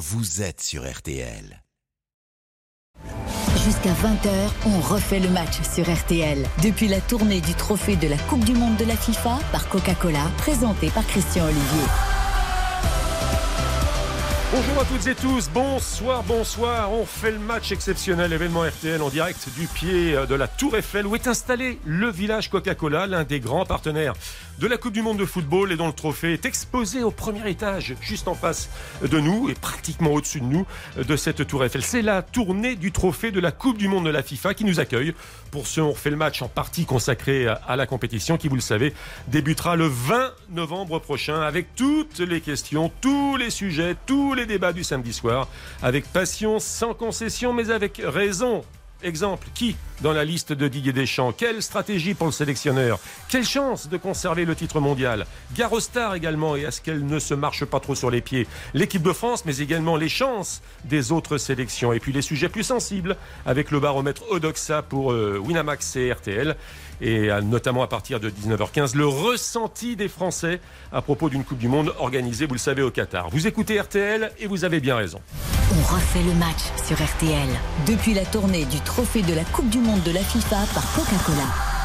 vous êtes sur RTL. Jusqu'à 20h, on refait le match sur RTL. Depuis la tournée du trophée de la Coupe du Monde de la FIFA par Coca-Cola, présenté par Christian Olivier. Bonjour à toutes et tous, bonsoir, bonsoir. On fait le match exceptionnel événement RTL en direct du pied de la Tour Eiffel où est installé le village Coca-Cola, l'un des grands partenaires de la Coupe du Monde de football et dont le trophée est exposé au premier étage, juste en face de nous et pratiquement au-dessus de nous de cette Tour Eiffel. C'est la tournée du trophée de la Coupe du Monde de la FIFA qui nous accueille pour ce On refait le match en partie consacré à la compétition qui, vous le savez, débutera le 20 novembre prochain avec toutes les questions, tous les sujets, tous les les débats du samedi soir, avec passion, sans concession, mais avec raison. Exemple, qui dans la liste de Didier Deschamps? Quelle stratégie pour le sélectionneur? Quelle chance de conserver le titre mondial? Garostar également, et à ce qu'elle ne se marche pas trop sur les pieds. L'équipe de France, mais également les chances des autres sélections. Et puis les sujets plus sensibles, avec le baromètre Odoxa pour euh, Winamax et RTL et notamment à partir de 19h15, le ressenti des Français à propos d'une Coupe du Monde organisée, vous le savez, au Qatar. Vous écoutez RTL et vous avez bien raison. On refait le match sur RTL depuis la tournée du trophée de la Coupe du Monde de la FIFA par Coca-Cola.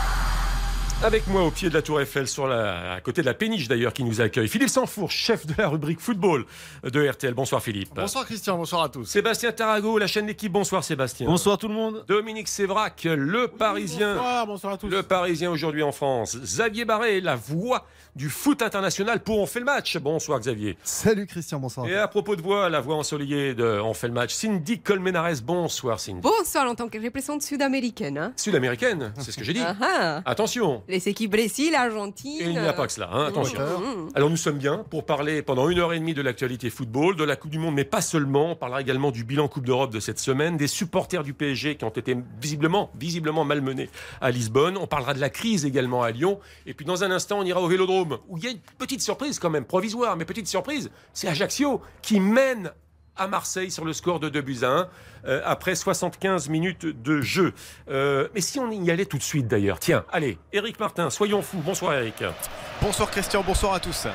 Avec moi au pied de la Tour Eiffel, sur la, à côté de la péniche d'ailleurs, qui nous accueille, Philippe Sanfour, chef de la rubrique football de RTL. Bonsoir Philippe. Bonsoir Christian, bonsoir à tous. Sébastien Tarago, la chaîne d'équipe. Bonsoir Sébastien. Bonsoir tout le monde. Dominique Sévrac, le Parisien. Bonsoir, bonsoir à tous. Le Parisien aujourd'hui en France. Xavier Barré, la voix du foot international pour On fait le match. Bonsoir Xavier. Salut Christian, bonsoir. Et à propos de voix, la voix ensoleillée de On fait le match, Cindy Colmenares. Bonsoir Cindy. Bonsoir en tant que représentante sud-américaine. Hein. Sud-américaine, c'est ce que j'ai dit. Ah ah. Attention. Les équipes Brésil, Argentine. Et il n'y a pas que cela, hein, attention. Mmh. Alors nous sommes bien pour parler pendant une heure et demie de l'actualité football, de la Coupe du Monde, mais pas seulement. On parlera également du bilan Coupe d'Europe de cette semaine, des supporters du PSG qui ont été visiblement, visiblement malmenés à Lisbonne. On parlera de la crise également à Lyon. Et puis dans un instant, on ira au Vélodrome où il y a une petite surprise quand même, provisoire, mais petite surprise. C'est Ajaccio qui mène à Marseille sur le score de 2 buts à 1 euh, après 75 minutes de jeu. Euh, mais si on y allait tout de suite d'ailleurs, tiens, allez, Eric Martin, soyons fous. Bonsoir Eric. Bonsoir Christian, bonsoir à tous.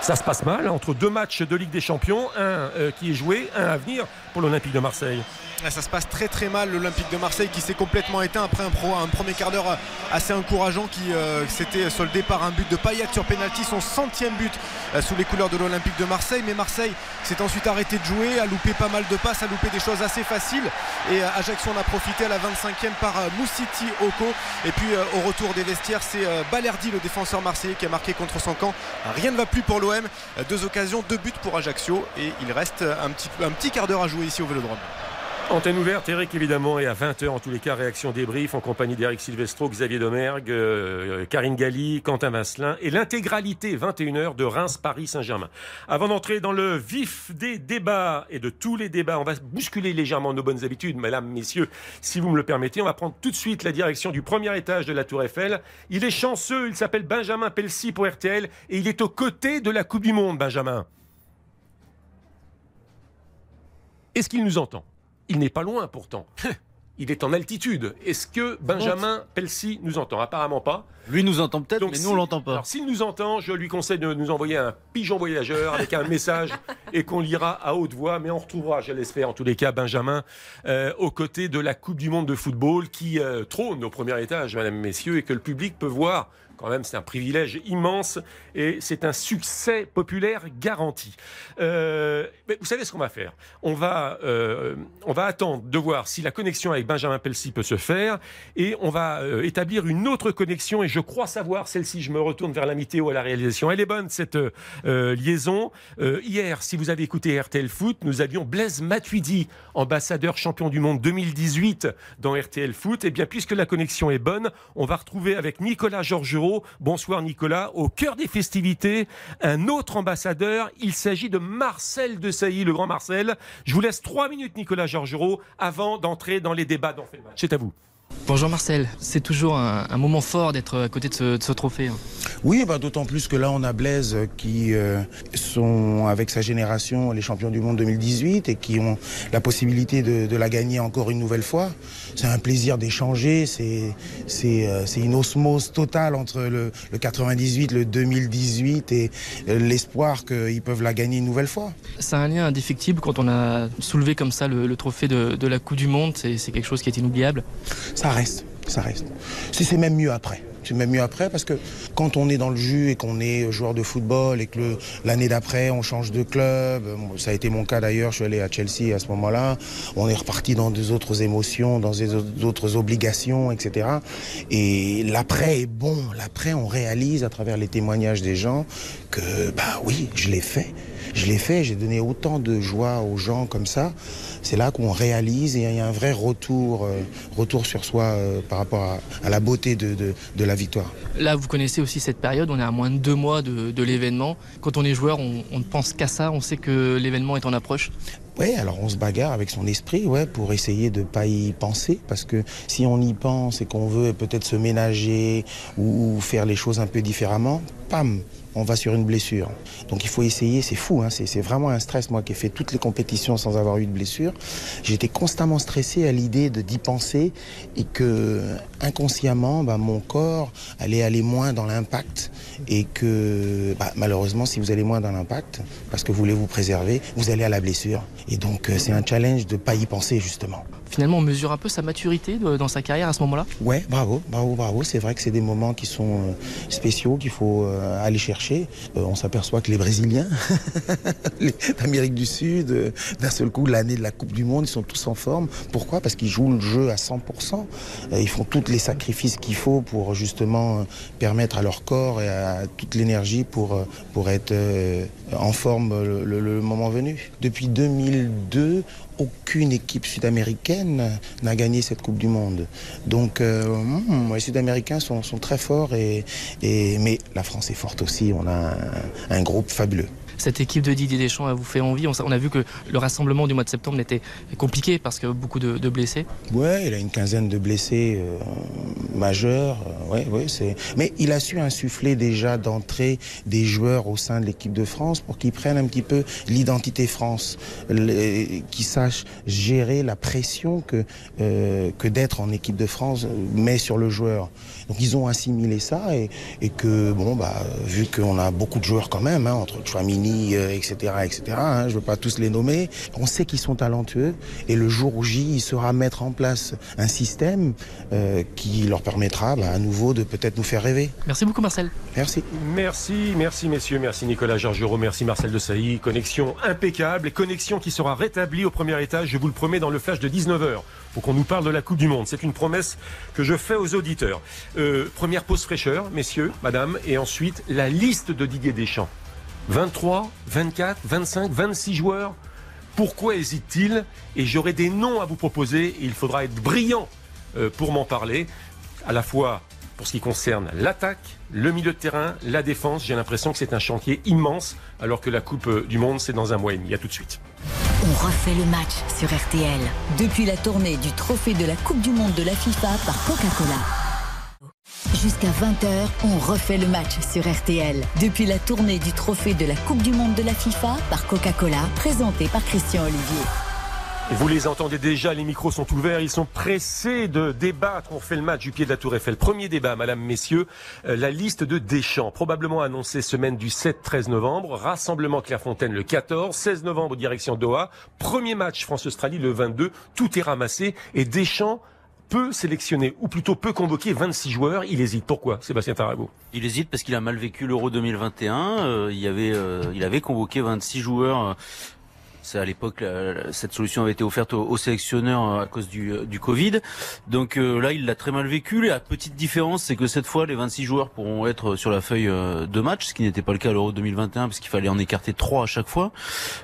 Ça se passe mal entre deux matchs de Ligue des Champions, un euh, qui est joué, un à venir pour l'Olympique de Marseille. Ça se passe très très mal l'Olympique de Marseille qui s'est complètement éteint après un, premier quart d'heure assez encourageant qui euh, s'était soldé par un but de Payet sur penalty, son centième but euh, sous les couleurs de l'Olympique de Marseille. Mais Marseille s'est ensuite arrêté de jouer, a loupé pas mal de passes, a loupé des choses assez faciles. Et euh, Ajaccio en a profité à la 25e par Moussiti Oko. Et puis au retour des vestiaires, c'est Balerdi, le défenseur marseillais, qui a marqué contre son camp. Rien ne va plus pour l'OM. Deux occasions, deux buts pour Ajaccio. Et il reste un petit, un petit quart d'heure à jouer ici au Vélodrome. Antenne ouverte, Eric évidemment, et à 20h en tous les cas, réaction débrief en compagnie d'Eric Silvestro, Xavier Domergue, euh, Karine Galli, Quentin Vasselin et l'intégralité 21h de Reims-Paris-Saint-Germain. Avant d'entrer dans le vif des débats et de tous les débats, on va bousculer légèrement nos bonnes habitudes, mesdames, messieurs, si vous me le permettez. On va prendre tout de suite la direction du premier étage de la Tour Eiffel. Il est chanceux, il s'appelle Benjamin Pelsi pour RTL et il est aux côtés de la Coupe du Monde, Benjamin. Est-ce qu'il nous entend? Il n'est pas loin pourtant. Il est en altitude. Est-ce que Benjamin Pelsi nous entend? Apparemment pas. Lui nous entend peut-être, mais nous on l'entend pas. Alors s'il nous entend, je lui conseille de nous envoyer un pigeon voyageur avec un message et qu'on lira à haute voix. Mais on retrouvera, je l'espère en tous les cas, Benjamin euh, aux côtés de la Coupe du Monde de football qui euh, trône au premier étage, mesdames, messieurs, et que le public peut voir même, c'est un privilège immense et c'est un succès populaire garanti. Euh, vous savez ce qu'on va faire? On va, euh, on va attendre de voir si la connexion avec Benjamin Pelsi peut se faire et on va euh, établir une autre connexion et je crois savoir celle-ci. Je me retourne vers l'amitié ou à la réalisation. Elle est bonne cette liaison. hier, si vous avez écouté RTL Foot, nous avions Blaise Matuidi, ambassadeur champion du monde 2018 dans RTL Foot. Et eh bien, puisque la connexion est bonne, on va retrouver avec Nicolas Georgerot Bonsoir Nicolas. Au cœur des festivités, un autre ambassadeur. Il s'agit de Marcel de Sailly, le grand Marcel. Je vous laisse trois minutes, Nicolas Georgerot, avant d'entrer dans les débats match. C'est à vous. Bonjour Marcel, c'est toujours un, moment fort d'être à côté de ce, trophée. Hein. Oui, bah, d'autant plus que là on a Blaise qui euh, sont avec sa génération les champions du monde 2018 et qui ont la possibilité de, la gagner encore une nouvelle fois. C'est un plaisir d'échanger, c'est euh, une osmose totale entre le, 98, le 2018 et euh, l'espoir qu'ils peuvent la gagner une nouvelle fois. C'est un lien indéfectible quand on a soulevé comme ça le, trophée de, de, la Coupe du Monde, c'est quelque chose qui est inoubliable. Ça reste, ça reste. C'est même mieux après. C'est même mieux après parce que quand on est dans le jus et qu'on est joueur de football et que l'année d'après on change de club, ça a été mon cas d'ailleurs, je suis allé à Chelsea à ce moment-là, on est reparti dans des autres émotions, dans des autres obligations, etc. Et l'après est bon, l'après on réalise à travers les témoignages des gens que bah oui, je l'ai fait. Je l'ai fait, j'ai donné autant de joie aux gens comme ça. C'est là qu'on réalise et il y a un vrai retour, euh, retour sur soi euh, par rapport à, la beauté de, de, la victoire. Là, vous connaissez aussi cette période, on est à moins de deux mois de, l'événement. Quand on est joueur, on, on ne pense qu'à ça, on sait que l'événement est en approche. Oui, alors on se bagarre avec son esprit, ouais, pour essayer de pas y penser, parce que si on y pense et qu'on veut peut-être se ménager ou faire les choses un peu différemment, pam, on va sur une blessure. Donc il faut essayer, c'est fou, hein, c'est vraiment un stress. Moi qui ai fait toutes les compétitions sans avoir eu de blessure, j'étais constamment stressé à l'idée de d'y penser et que inconsciemment, bah, mon corps allait aller moins dans l'impact et que bah, malheureusement, si vous allez moins dans l'impact, parce que vous voulez vous préserver, vous allez à la blessure. Et donc euh, c'est un challenge de ne pas y penser justement finalement on mesure un peu sa maturité dans sa carrière à ce moment-là? Ouais, bravo, bravo, bravo. C'est vrai que c'est des moments qui sont euh, spéciaux, qu'il faut euh, aller chercher. Euh, on s'aperçoit que les Brésiliens, d'Amérique du Sud, d'un seul coup, l'année de la Coupe du Monde, ils sont tous en forme. Pourquoi? Parce qu'ils jouent le jeu à 100%. Ils font tous les sacrifices qu'il faut pour justement permettre à leur corps et à toute l'énergie pour, pour être en forme le moment venu. Depuis 2002, aucune équipe sud-américaine n'a gagné cette Coupe du Monde. Donc euh, hmm, les Sud-Américains sont, très forts, mais la France est forte aussi. On a un groupe fabuleux cette équipe de Didier Deschamps a vous fait envie on, a vu que le rassemblement du mois de septembre était compliqué parce que beaucoup de, blessés. Ouais, il a une quinzaine de blessés euh, majeurs. Euh, ouais, ouais. Mais il a su insuffler déjà d'entrée des joueurs au sein de l'équipe de France pour qu'ils prennent un petit peu l'identité France, qu'ils sachent gérer la pression que euh, que d'être en équipe de France met sur le joueur. Donc ils ont assimilé ça et, et que bon bah vu qu'on a beaucoup de joueurs quand même hein, entre Chouamini etc., euh, etc. Hein, je ne veux pas tous les nommer. On sait qu'ils sont talentueux et le jour où J, il sera mettre en place un système euh, qui leur permettra bah, à nouveau de peut-être nous faire rêver. Merci beaucoup Marcel. Merci. Merci, merci messieurs, merci Nicolas Georgerot, merci Marcel de Sailly. Connexion impeccable et connexion qui sera rétablie au premier étage, je vous le promets, dans le flash de 19h pour qu'on nous parle de la Coupe du Monde. C'est une promesse que je fais aux auditeurs. Euh, première pause fraîcheur, messieurs, madame, et ensuite la liste de Didier Deschamps. 23, 24, 25, 26 joueurs. Pourquoi hésite-t-il Et j'aurai des noms à vous proposer il faudra être brillant euh, pour m'en parler, à la fois pour ce qui concerne l'attaque, le milieu de terrain, la défense. J'ai l'impression que c'est un chantier immense, alors que la Coupe euh, du Monde, c'est dans un mois et demi. À tout de suite. On refait le match sur RTL. Depuis la tournée du trophée de la Coupe du Monde de la FIFA par Coca-Cola. Jusqu'à 20h, on refait le match sur RTL. Depuis la tournée du trophée de la Coupe du Monde de la FIFA par Coca-Cola, présenté par Christian Olivier. Vous les entendez déjà, les micros sont ouverts, ils sont pressés de débattre. On fait le match du pied de la Tour Eiffel. Premier débat, madame, messieurs, euh, la liste de Deschamps, probablement annoncée semaine du 7-13 novembre, rassemblement Clairefontaine le 14, 16 novembre direction Doha, premier match France-Australie le 22, tout est ramassé et Deschamps peut sélectionner, ou plutôt peut convoquer 26 joueurs. Il hésite. Pourquoi, Sébastien Tarago Il hésite parce qu'il a mal vécu l'Euro 2021. Euh, il, avait, euh, il avait convoqué 26 joueurs euh, à l'époque, cette solution avait été offerte aux, sélectionneurs euh, à cause du, euh, du Covid. Donc euh, là, il l'a très mal vécu. La petite différence, c'est que cette fois, les 26 joueurs pourront être sur la feuille de match, ce qui n'était pas le cas à l'Euro 2021, parce qu'il fallait en écarter trois à chaque fois.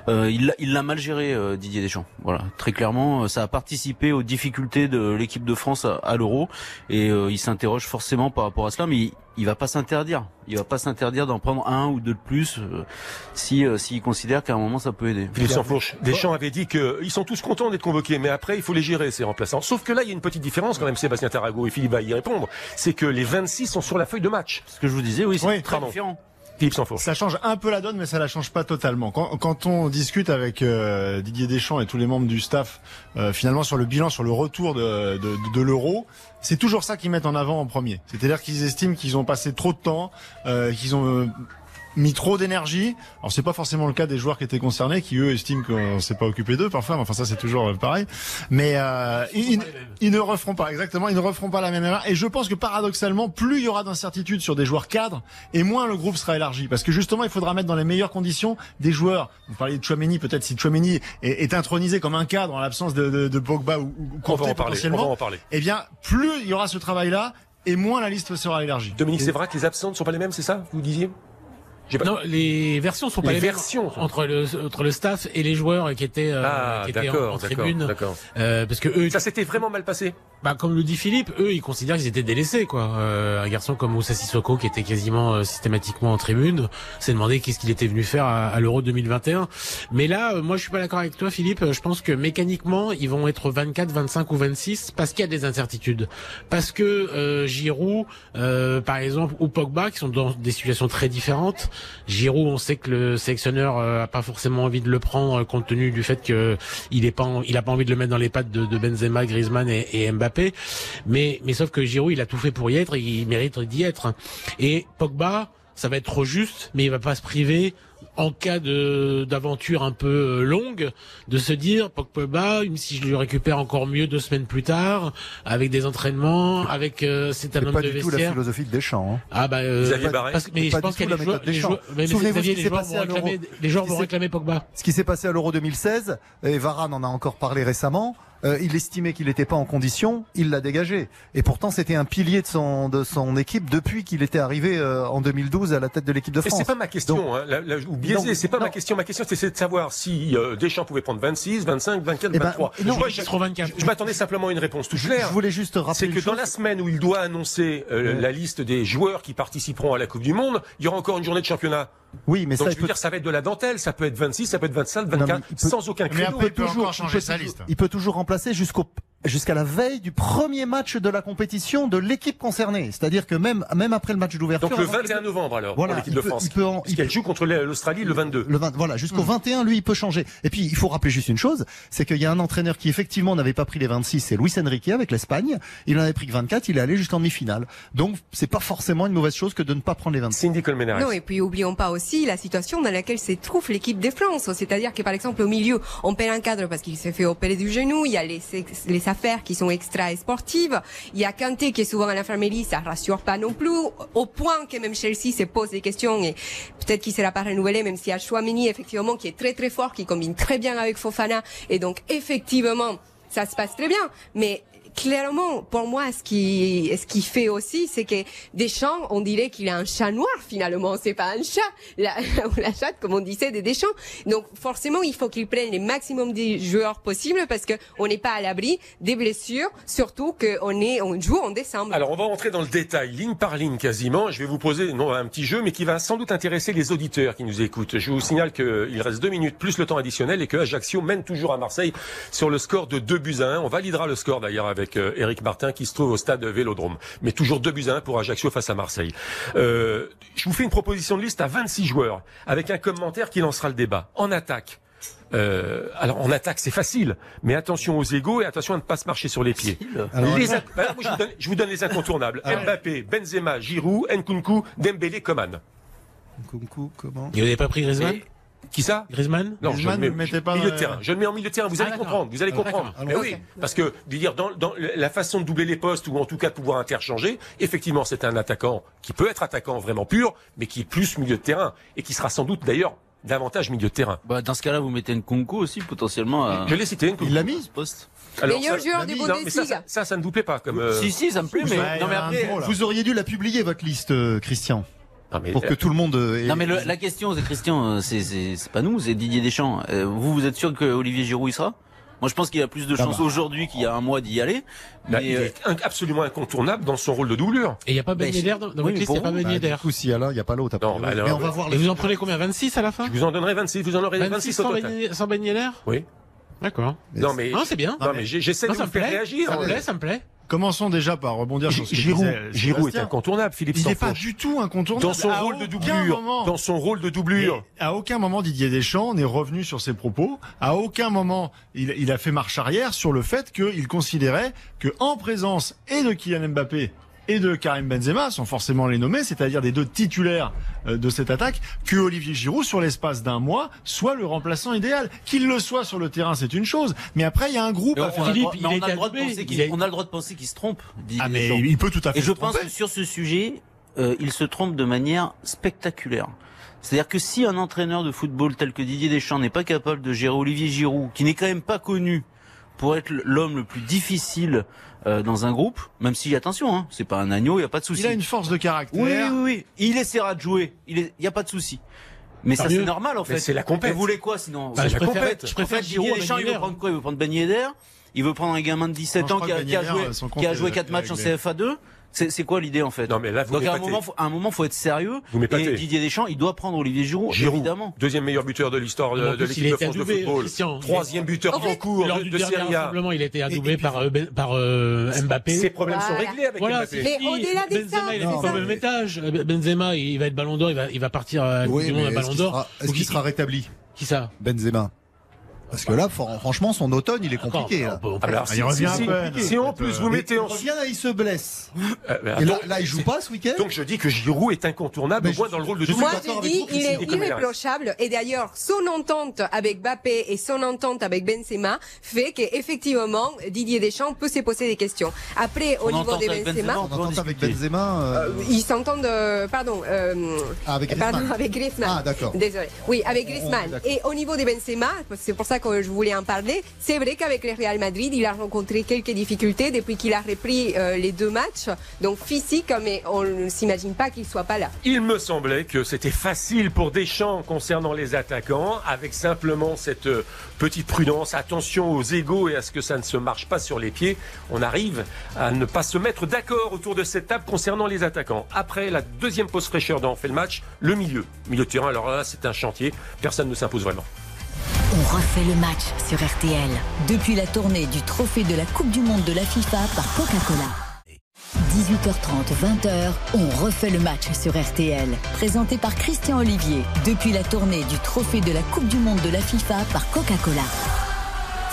il l'a mal géré, Didier Deschamps. Voilà, très clairement, ça a participé aux difficultés de l'équipe de France à, à l'Euro, et il s'interroge forcément par rapport à cela, mais il va pas s'interdire. Il va pas s'interdire d'en prendre un ou deux de plus euh, si euh, s'il considère qu'à un moment ça peut aider. Philippe Fourche, Deschamps avait dit qu'ils sont tous contents d'être convoqués, mais après, il faut les gérer, ces remplaçants. Sauf que là, il y a une petite différence quand même, Sébastien Tarago, et Philippe va y répondre. C'est que les 26 sont sur la feuille de match. Ce que je vous disais, oui, c'est très différent. Ça change un peu la donne, mais ça la change pas totalement. Quand, on discute avec euh, Didier Deschamps et tous les membres du staff, euh, finalement sur le bilan, sur le retour de l'euro, c'est toujours ça qu'ils mettent en avant en premier. C'est-à-dire qu'ils estiment qu'ils ont passé trop de temps, euh, qu'ils ont mis trop d'énergie. Alors c'est pas forcément le cas des joueurs qui étaient concernés, qui eux estiment qu'on s'est pas occupé d'eux parfois. Mais enfin ça c'est toujours euh, pareil. Mais euh, ils, ils, ne referont pas exactement, ils ne referont pas la même erreur. Et je pense que paradoxalement, plus il y aura d'incertitudes sur des joueurs cadres, et moins le groupe sera élargi, parce que justement il faudra mettre dans les meilleures conditions des joueurs. Vous parliez de Chouameni, peut-être si Chouameni est, est, intronisé comme un cadre en l'absence de, de, de, Pogba ou, ou on va en parler, on va en parler. Eh bien, plus il y aura ce travail-là, et moins la liste sera élargie. Dominique, c'est vrai que les absents ne sont pas les mêmes, c'est ça Vous disiez? Pas... Non, les versions sont pas les, versions entre le entre le staff et les joueurs qui étaient, euh, ah, qui étaient en, en tribune. Euh, parce que eux, ça s'était vraiment mal passé. Bah comme le dit Philippe, eux ils considèrent qu'ils étaient délaissés quoi. Euh, un garçon comme Moussa Sissoko qui était quasiment euh, systématiquement en tribune, s'est demandé qu'est-ce qu'il était venu faire à, à l'Euro 2021. Mais là, euh, moi je suis pas d'accord avec toi Philippe. Je pense que mécaniquement ils vont être 24, 25 ou 26 parce qu'il y a des incertitudes. Parce que euh, Giroud, par exemple, ou Pogba qui sont dans des situations très différentes. Giroud, on sait que le sélectionneur a pas forcément envie de le prendre compte tenu du fait que il est pas, il a pas envie de le mettre dans les pattes de, de Benzema, Griezmann et, et Mbappé mais, mais sauf que Giroud, il a tout fait pour y être, et il mérite d'y être. Et Pogba, ça va être trop juste, mais il va pas se priver en cas de d'aventure un peu euh, longue, de se dire Pogba, même si je le récupère encore mieux deux semaines plus tard, avec des entraînements, avec euh, c'est un homme pas de du vestiaire. tout la philosophie de Deschamps. Hein. Ah bah euh, parce, mais je pense qu'il y a des joueurs, les joueurs, mais Xavier, les joueurs vont réclamer, les joueurs vont réclamer Pogba. Ce qui s'est passé à l'Euro 2016, et Varane en a encore parlé récemment. Euh, il estimait qu'il n'était pas en condition, il l'a dégagé. Et pourtant, c'était un pilier de son, de son équipe depuis qu'il était arrivé euh, en 2012 à la tête de l'équipe de France. C'est pas ma question, donc, hein, la, la, ou biaisé, c'est pas non. ma question. Ma question, c'est de savoir si euh, Deschamps pouvait prendre 26, 25, 24, eh ben, 23. Non, Moi, je, je, je m'attendais simplement à une réponse toute claire. Je voulais juste rappeler. C'est que dans la semaine où il doit annoncer euh, ouais. la liste des joueurs qui participeront à la Coupe du Monde, il y aura encore une journée de championnat. Oui, mais Donc, ça, je veux peut... dire, ça va être de la dentelle. Ça peut être 26, ça peut être 27, 24, non, peut... sans aucun créneau. Mais il peut toujours changer sa liste. Il peut toujours remplacer jusqu'au jusqu'à la veille du premier match de la compétition de l'équipe concernée. C'est-à-dire que même, même après le match d'ouverture. Donc le 21 novembre alors, voilà, pour l'équipe de peut, France. Il peut en, Parce qu'elle joue contre l'Australie le 22. Le 20, voilà, jusqu'au mmh. 21, lui, il peut changer. Et puis, il faut rappeler juste une chose, c'est qu'il y a un entraîneur qui effectivement n'avait pas pris les 26, c'est Luis Enrique avec l'Espagne. Il en avait pris que 24, il est allé jusqu'en demi-finale. Donc, c'est pas forcément une mauvaise chose que de ne pas prendre les 26. Cindy Colmenares. Non, et puis oublions pas aussi la situation dans laquelle se trouve l'équipe de France. C'est-à-dire que par exemple, au milieu, on perd un cadre parce qu'il s'est fait opérer du genou, il y a les, les affaires qui sont extra sportive. Il y a Kanté qui est souvent à l'infirmerie, ça rassure pas non plus, au point que même Chelsea se pose des questions et peut-être qu'il sera pas renouvelé, même a Chouamini effectivement qui est très très fort, qui combine très bien avec Fofana et donc effectivement ça se passe très bien. Mais clairement, pour moi, ce qui, ce qui fait aussi, c'est que Deschamps, on dirait qu'il a un chat noir finalement. C'est pas un chat, la, la chatte, comme on disait, de Deschamps. Donc forcément, il faut qu'il prenne le maximum de joueurs possibles parce que on n'est pas à l'abri des blessures, surtout qu'on est, on joue en décembre. Alors on va rentrer dans le détail, ligne par ligne quasiment. Je vais vous poser non un petit jeu, mais qui va sans doute intéresser les auditeurs qui nous écoutent. Je vous signale qu'il reste deux minutes plus le temps additionnel et que Ajaccio mène toujours à Marseille sur le score de 2 buts à 1. On validera le score d'ailleurs avec Eric Martin qui se trouve au stade Vélodrome. Mais toujours 2 buts à 1 pour Ajaccio face à Marseille. Euh, je vous fais une proposition de liste à 26 joueurs avec un commentaire qui lancera le débat. En attaque. Euh, alors en attaque c'est facile, mais attention aux égaux et attention à ne pas se marcher sur les pieds. Alors, les a... alors, moi, je, vous donne, je, vous donne, les incontournables. Alors, Mbappé, Benzema, Giroud, Nkunku, Dembélé, Coman. Nkunku, comment? Il n'avait pas pris Griezmann? Et... Qui ça? Griezmann? Non, Griezmann je le mets pas milieu de terrain. Je le mets en milieu de terrain. Vous Ah, allez comprendre. Vous allez Ah, comprendre. Mais oui, parce que dire dans, dans la façon de doubler les postes ou en tout cas de pouvoir interchanger, effectivement, c'est un attaquant qui peut être attaquant vraiment pur, mais qui est plus milieu de terrain et qui sera sans doute d'ailleurs davantage milieu de terrain. Bah, dans ce cas-là, vous mettez Nkunku aussi potentiellement. À... Je l'ai cité. Nkunku. Il l'a mis poste. Alors, Meilleur joueur du Bundesliga. Ça, ça, ça, ne vous plaît pas comme. Euh... Si si, ça me plaît, mais non mais après. Vous auriez dû la publier, votre liste, euh, Christian. Non, mais, pour que tout le monde. euh, ait- Non mais le- la question, c'est Christian, euh, c'est c'est c'est pas nous, c'est Didier Deschamps. Euh, vous vous êtes sûr que Olivier Giroud y sera? Moi, je pense qu'il a plus de Ah chance bah. aujourd'hui qu'il y a un mois d'y aller. Là, Mais, il euh, est in- absolument incontournable dans son rôle de doublure. Et il n'y a pas Ben Ben, Yedder dans, dans oui, votre liste, pour il n'y a pas Ben Bah, Yedder. du coup, s'il y a l'un, il n'y a pas l'autre. Non, bah, alors, mais on va voir Et les vous en prenez combien? 26 à la fin? Je vous en donnerai 26, vous en aurez 26, 26 au sans total. Ben, sans Ben Yedder? Oui. D'accord. Non, mais, Non, c'est bien. non, mais j'essaie de vous faire réagir. Ça me plaît, ça me plaît. Commençons déjà par rebondir sur ce que Giroud, disait Giroud est incontournable, Philippe Il n'est pas du tout incontournable. Dans son À rôle de aucun doublure. moment. Dans son rôle de doublure. Et à aucun moment Didier Deschamps n'est revenu sur ses propos. À aucun moment il, il a fait marche arrière sur le fait qu'il considérait que en présence et de Kylian Mbappé et de Karim Benzema, sans forcément les nommer, c'est-à-dire des deux titulaires euh, de cette attaque, que Olivier Giroud, sur l'espace d'un mois, soit le remplaçant idéal. Qu'il le soit sur le terrain, c'est une chose. Mais après, il y a un groupe mais à on, faire. a le droit- il mais a on été a le droit de penser il qu'il a- on a le droit de penser qu'il se trompe. Didier Ah, mais il peut tout à fait Et se je tromper. pense que sur ce sujet, euh, il se trompe de manière spectaculaire. C'est-à-dire que si un entraîneur de football tel que Didier Deschamps n'est pas capable de gérer Olivier Giroud, qui n'est quand même pas connu pour être l'homme le plus difficile euh, dans un groupe, même si attention, hein, c'est pas un agneau, il y a pas de souci. Il a une force de caractère. Oui, oui, oui. Il essaiera de jouer. Il est- y a pas de souci. Mais Tant ça c'est normal en Mais fait. c'est la compète. Vous voulez quoi sinon Bah, C'est je la préfère, compète. je préfère en fait, Giroud Didier à Deschamps, il veut prendre quoi Il veut prendre Ben Yedder Il veut prendre un gamin de 17 Non, ans qui a, qui a joué, son qui a joué est 4 matchs en réglé. CFA2 c'est c'est quoi l'idée en fait? Non, mais là, vous Donc à un moment, faut, à un moment, faut être sérieux. Vous. Et Didier Deschamps, il doit prendre Olivier Giroud, Giroud, évidemment. deuxième meilleur buteur de l'histoire de, de l'équipe de France de football. Christian. Troisième buteur En fait, cours Lors de, du de dernier Serie A. il a été Et- adoubé et par, euh, par euh, Mbappé. Ses problèmes sont réglés avec Voilà, Mbappé. Mais au-delà de Benzema, ça, il est au même étage. Benzema, il va être ballon d'or, il va, il va partir à Coupe Oui, ballon qu'il d'or. sera, est-ce qu'il il- sera rétabli Qui ça? Benzema Parce que là, for- franchement, son automne, il est compliqué. on là. peut- on peut- Alors, Ah, il si, revient si, si, si en plus vous mettez il en revient, il se blesse. Euh, mais Et là, là, il joue pas ce week-end donc je dis que Giroud est incontournable au moins dans le rôle de Moi, je dis, il est irréprochable. Et d'ailleurs, son entente avec Mbappé et son entente avec Benzema fait qu'effectivement, Didier Deschamps peut se poser des questions. Après, au niveau de Benzema, avec. Benzema. euh, ils s'entendent, euh, pardon, euh, ah, avec pardon, Griezmann. avec Griezmann. Ah, d'accord. Désolé. Oui, avec Griezmann. Et au niveau de Benzema, c'est pour ça que je voulais en parler, c'est vrai qu'avec le Real Madrid, il a rencontré quelques difficultés depuis qu'il a repris euh, les deux matchs. Donc physique, mais on ne s'imagine pas qu'il soit pas là. Il me semblait que c'était facile pour Deschamps concernant les attaquants, avec simplement cette euh, petite prudence, attention aux égaux et à ce que ça ne se marche pas sur les pieds. On arrive à ne pas se mettre d'accord autour de cette table concernant les attaquants. Après la deuxième pause fraîcheur dont on fait le match, le milieu. Milieu de terrain, alors là c'est un chantier, personne ne s'impose vraiment. On refait le match sur RTL. Depuis la tournée du trophée de la Coupe du Monde de la FIFA par Coca-Cola. 18h30, 20h, on refait le match sur RTL. Présenté par Christian Olivier. Depuis la tournée du trophée de la Coupe du Monde de la FIFA par Coca-Cola.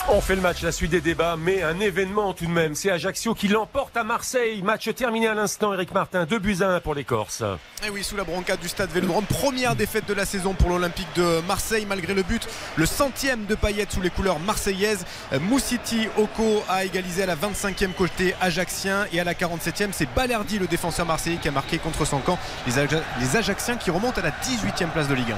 On fait le match, la suite des débats, mais un événement tout de même. C'est Ajaccio qui l'emporte à Marseille. Match terminé à l'instant, Eric Martin. 2 buts à 1 pour les Corses. Et oui, sous la broncade du stade Vélodrome, première défaite de la saison pour l'Olympique de Marseille, malgré le but, le centième de Payet sous les couleurs marseillaises. Euh, Moussiti Oko a égalisé à la 25e côté ajaxien et à la 47e, c'est Balerdi, le défenseur marseillais, qui a marqué contre son camp. Les, les Ajaxiens qui remontent à la 18e place de Ligue 1.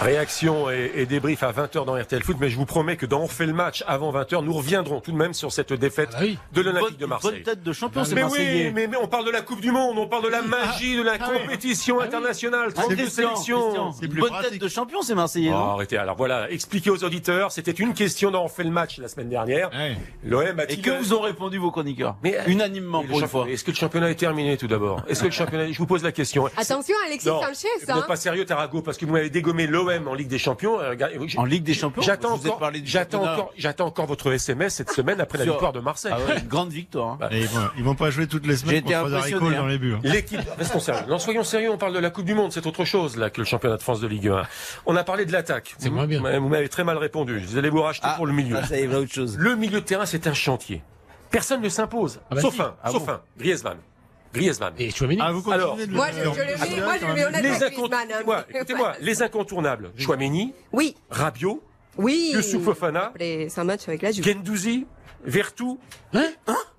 Réaction et, et débrief à 20h dans RTL Foot, mais je vous promets que dans On fait le match avant 20h, nous reviendrons tout de même sur cette défaite Ah oui. de l'Olympique de Marseille. bonne tête de champion, c'est Mais Marseillais. oui, mais, mais on parle de la Coupe du Monde, on parle de la magie de la compétition internationale, Ah, 32 Christian, sélections. Une bonne pratique. tête de champion, c'est Marseillais. Oh, arrêtez, alors voilà, expliquez aux auditeurs, c'était une question dans On fait le match la semaine dernière. L'OM a Et que vous ont répondu vos chroniqueurs Mais, euh, Unanimement pour une fois. Est-ce que le championnat est terminé tout d'abord? Est-ce que le championnat Je vous pose la question. Attention, Alexis Sanchez, vous hein. n'êtes pas sérieux, Tarago, parce que vous m'avez dégommé l'OM en Ligue des Champions. euh, En Ligue des Champions J'attends encore, j'attends encore, j'attends encore votre SMS cette semaine après la victoire de Marseille. Ah ouais, une grande victoire. hein. Et ils, vont, ils vont pas jouer toutes les J'ai semaines été contre Darry impressionné, Cole hein. dans les buts. hein. L'équipe responsable. Non, soyons sérieux, on parle de la Coupe du Monde, c'est autre chose là que le championnat de France de Ligue 1. On a parlé de l'attaque. C'est moins bien. Vous m'avez très mal répondu. Vous allez vous racheter Ah, pour le milieu. ah, ça y est, autre chose. Le milieu de terrain, c'est un chantier. Personne ne s'impose. Ah bah sauf si. un, Ah sauf bon un. Griezmann. Griezmann. Et Chouameni Ah, vous Alors, de le Moi, je, je le mets, Ah, moi, je le mets honnête Les, avec incont- Griezmann. hein. écoutez-moi, écoutez-moi, les incontournables. Chouameni, Oui, Rabiot, oui. Youssouf Fofana, Après un match avec la Juve. Gendouzi, Vertou Hein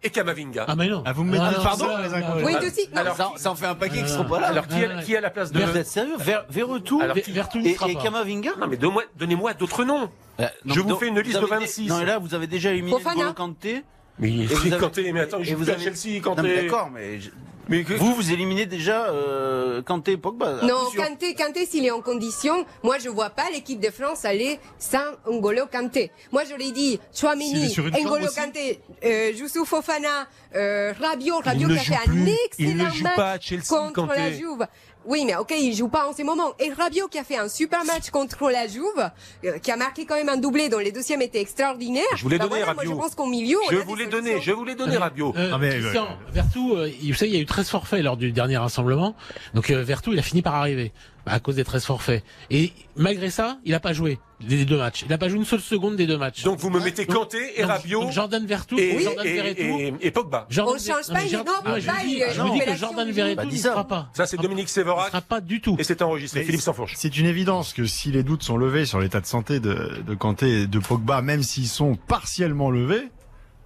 et Kamavinga. Ah, mais non. Ah, vous me mettez- non, pardon, ça, les non, incontournables. Oui, Ah, aussi. Non, alors, Ça, ça en fait un paquet qui seront pas là. Alors, qui est, qui est à la place de... Vous êtes sérieux Ver, Verretou Alors, qui- Vertu ne et, et. Kamavinga Non, mais donnez-moi donnez-moi d'autres noms. Euh, non, Je vous fais une liste de dé- 26. Non, et là, vous avez déjà éliminé Fofana. Kanté. Mais il Et vous avez- Kanté, mais attends, à avez- Chelsea, Kanté. d'accord, mais je- Mais Vous, vous éliminez déjà euh, Kanté, Pogba. Non, Kanté, Kanté, s'il est en condition, moi je vois pas l'équipe de France aller sans N'Golo Kanté. Moi je l'ai dit, Chouamini, N'Golo Kanté, euh, Youssouf Fofana, euh, Rabiot, Rabiot qui a fait un excellent match contre la Juve. Oui, mais ok, il joue pas en ces moments. Et Rabiot qui a fait un super match contre la Juve, euh, qui a marqué quand même un doublé dont les deuxièmes étaient extraordinaires. Je voulais bah donner voilà, Rabiot. Moi, je pense qu'au milieu, je voulais donner, je voulais donner Rabiot. Euh, Christian, Vertou, euh, vous savez, il y a eu 13 forfaits lors du dernier rassemblement. Donc euh, Vertou, il a fini par arriver à cause des 13 forfaits. Et malgré ça, il n'a pas joué des deux matchs. Il n'a pas joué une seule seconde des deux matchs. Donc vous me mettez Kanté et Rabiot. Jordan Vertou et, Jordan et, Verretou. et, et Pogba. Jordan On change pas, mais il- Jordan- non, non, je Pogba, vous dis, il- je dis que Jordan Verretou Bah, ça. sera pas. Ça c'est Dominique Séverac. Sera pas du tout. Et c'est enregistré. Mais Philippe Sansfourche. C'est une évidence que si les doutes sont levés sur l'état de santé de, de Kanté et de Pogba, même s'ils sont partiellement levés,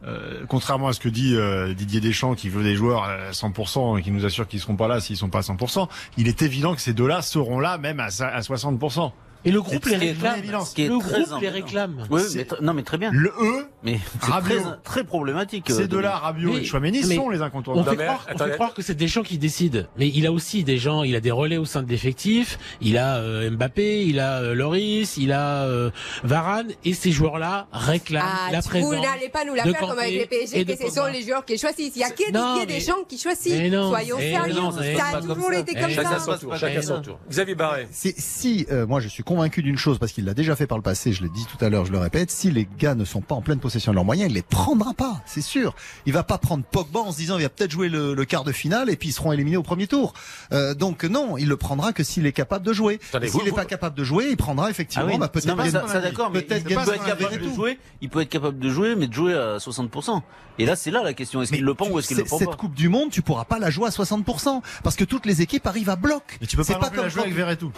euh, contrairement à ce que dit euh, Didier Deschamps qui veut des joueurs à 100% et qui nous assure qu'ils seront pas là s'ils sont pas à 100%, il est évident que ces deux-là seront là même à, à 60%. Et le groupe C'est- les réclame. Le groupe les réclame. Oui, mais non, mais très bien. Le E, Mais c'est Rabiot. très, très problématique. euh, ces deux-là, Dominique. Rabiot et Chouameni, sont les On incontournables. fait, mais croire, on fait croire que c'est des gens qui décident, mais il a aussi des gens, il a des relais au sein de l'effectif, il a euh, Mbappé, il a euh, Loris, il a euh, Varane, et ces joueurs-là réclament Ah, la vous présence. n'allez pas nous la faire comme avec les PSG, et que ce sont les joueurs qui choisissent. Il y a que mais- Deschamps qui non, Soyons mais sérieux. non, ça, a toujours été comme Chacun ça. son tour. Chacun son tour. Xavier. C'est- si euh, moi je suis convaincu d'une chose parce qu'il l'a déjà fait par le passé, je l'ai dit tout à l'heure, je le répète, si les gars ne sont pas en pleine possession de leurs moyens, il les prendra pas, c'est sûr. Il va pas prendre Pogba en se disant il va peut-être jouer le, le quart de finale et puis ils seront éliminés au premier tour. Euh, donc non, il le prendra que s'il est capable de jouer. S'il n'est vous- pas capable de jouer, il prendra effectivement Ah oui. bah, peut-être d'accord, mais peut-être il peut être capable de jouer. Il peut être capable de jouer, mais de jouer à 60%. Et là, c'est là la question. Est-ce qu'il le prend ou est-ce qu'il le prend Cette pas Coupe du Monde, tu pourras pas la jouer à 60% parce que toutes les équipes arrivent à bloc. Mais tu peux pas, plus la jouer avec Verretou.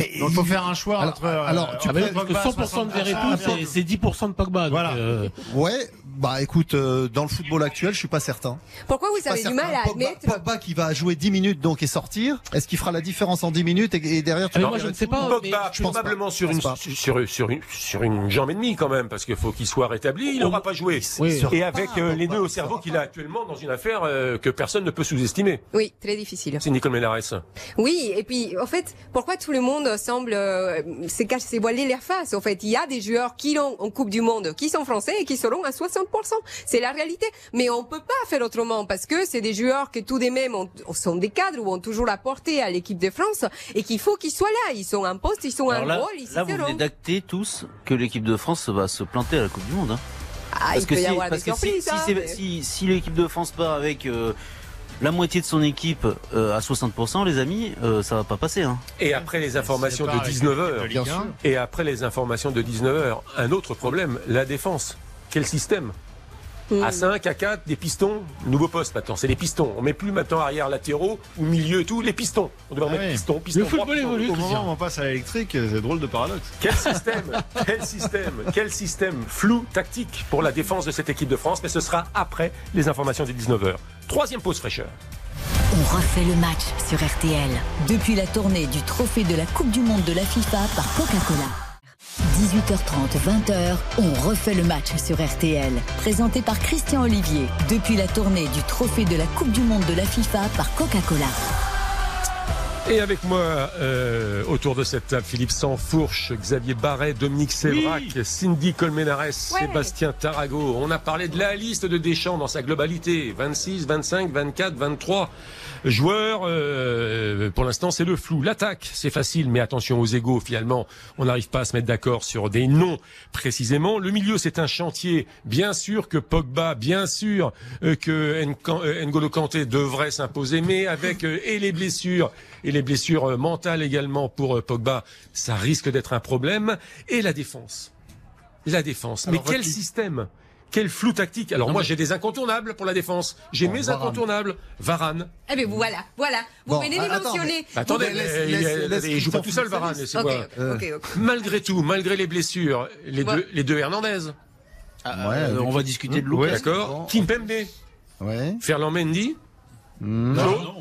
Mais Donc il faut faire un choix Alors- entre. euh, alors, tu parce que Pogba, 100% de 60%, Verretou, c'est- c'est 10% de Pogba. Voilà. euh, Ouais, bah écoute, euh, dans le football actuel, je suis pas certain. Pourquoi vous avez du mal à Pogba, admettre Pogba qui va jouer 10 minutes donc et sortir, est-ce qu'il fera la différence en 10 minutes et, et derrière tu Ah, mais moi, je ne sais pas. Pogba, je pense probablement pas. sur une, sur, sur, une, sur une jambe et demie quand même, parce qu'il faut qu'il soit rétabli. Il n'aura pas joué. Oui. Et avec euh, les nœuds au cerveau qu'il a actuellement dans une affaire euh, que personne ne peut sous-estimer. Oui, très difficile. C'est Nicole Ménarès. Oui, et puis en fait, pourquoi tout le monde semble euh, se cacher, se voiler la face En fait, il y a des joueurs qui l'ont en Coupe du Monde, qui sont français et qui seront à 60%. C'est la réalité. Mais on peut pas faire autrement parce que c'est des joueurs que tout de même ont- sont des cadres ou ont toujours la portée à l'équipe de France et qu'il faut qu'ils soient là. Ils sont un poste, ils sont Alors un là, rôle, ils là, vous venez d'acter tous que l'équipe de France va se planter à la Coupe du Monde. Hein. Ah, il que peut y si, avoir des parce que si, surprises. si, hein, mais- si, si l'équipe de France part avec euh, la moitié de son équipe euh, à 60%, les amis, euh, ça va pas passer. Hein. Et après les informations de pas avec 19h, l'équipe de Ligue 1. et après les informations de 19h, un autre problème, la défense. Quel système Hmm. À 5, à 4, des pistons, nouveau poste maintenant, c'est les pistons. On met plus maintenant arrière latéraux ou milieu et tout, les pistons. On devrait Ah mettre oui. pistons, pistons. Le football pistons. évolue. Au moment où on passe à l'électrique, c'est drôle de paradoxe. Quel système, quel système, quel système flou tactique pour la défense de cette équipe de France, mais ce sera après les informations du 19h. Troisième pause fraîcheur. On refait le match sur RTL. Depuis la tournée du trophée de la Coupe du Monde de la FIFA par Coca-Cola. 18h30, 20h, on refait le match sur RTL. Présenté par Christian Olivier. Depuis la tournée du trophée de la Coupe du Monde de la FIFA par Coca-Cola. Et avec moi, euh, autour de cette table, Philippe Sansfourche, Xavier Barret, Dominique Sévrac, Cindy Colmenares, Ouais. Sébastien Tarago. On a parlé de la liste de Deschamps dans sa globalité. 26, 25, 24, 23 joueurs. euh, pour l'instant, c'est le flou. L'attaque, c'est facile, mais attention aux égaux, finalement. On n'arrive pas à se mettre d'accord sur des noms précisément. Le milieu, c'est un chantier. Bien sûr que Pogba, bien sûr euh, que euh, N'Golo Kanté devrait s'imposer, mais avec et les blessures et les blessures euh, mentales également pour euh, Pogba, ça risque d'être un problème. Et la défense. La défense. Alors, mais quel système? Quel flou tactique. Alors Non, moi mais- j'ai des incontournables pour la défense. J'ai Bon, mes Varane. incontournables. Varane. Eh bien, voilà, voilà. Vous Bon, venez de ah, attends, mentionner. Bah, attendez, laisse- il, laisse- laisse il joue pas tout seul Varane. Euh. Malgré tout, malgré les blessures, les Ouais. deux, les deux Hernandez. Ouais, Euh, avec- on va discuter de Lucas. ouais. D'accord. Bon. Kimpembe, Ouais. Ferland Mendy, Hmm.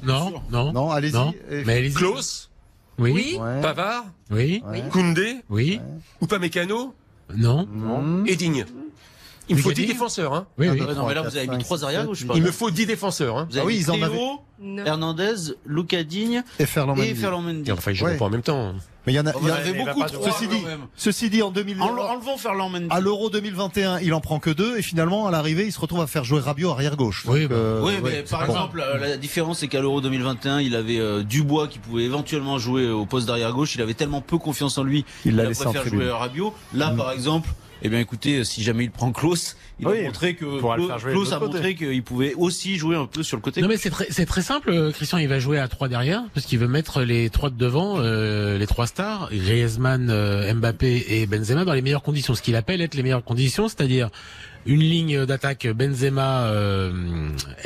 Non, non, Non, allez-y. non. Et- Mais allez-y. Klaus, Oui, Oui. Ouais. Pavard, oui, Ouais. Koundé, oui, Upamecano non. Hmm. et Digne. Il me faut 10 défenseurs. Hein. Oui, oui. non, mais là, vous avez mis trois arrières gauche. Il me faut 10 défenseurs. Hein. Vous avez Ah oui, ils en Non. Hernandez, Luca Digne Et Ferland et Mendy. Ferland Mendy. Enfin, ils Ouais. pas en même temps. Mais il y en a, il y vous en a- en avez il va beaucoup trop. ceci dit, ceci dit, en 2000, En- Enlevons Ferland Mendy. à l'Euro 2021, il en prend que deux et finalement à l'arrivée, il se retrouve à faire jouer Rabiot arrière gauche. Oui, Donc, bah, euh, Oui, mais ouais, par bon. exemple, euh, la différence c'est qu'à l'Euro 2021, il avait euh, Dubois qui pouvait éventuellement jouer au poste d'arrière gauche. Il avait tellement peu confiance en lui, Il l'a a préféré jouer Rabiot. Là, par exemple, eh bien, écoutez, si jamais il prend Klaus, il Oui, a montré que il pourra le faire jouer de Klaus a montré qu'il pouvait aussi jouer un peu sur le côté. Non mais c'est très, c'est très simple. euh, Christian, il va jouer à trois derrière parce qu'il veut mettre les trois de devant, euh, les trois stars, Griezmann, euh, Mbappé et Benzema dans les meilleures conditions. Ce qu'il appelle être les meilleures conditions, c'est-à-dire une ligne d'attaque Benzema, euh,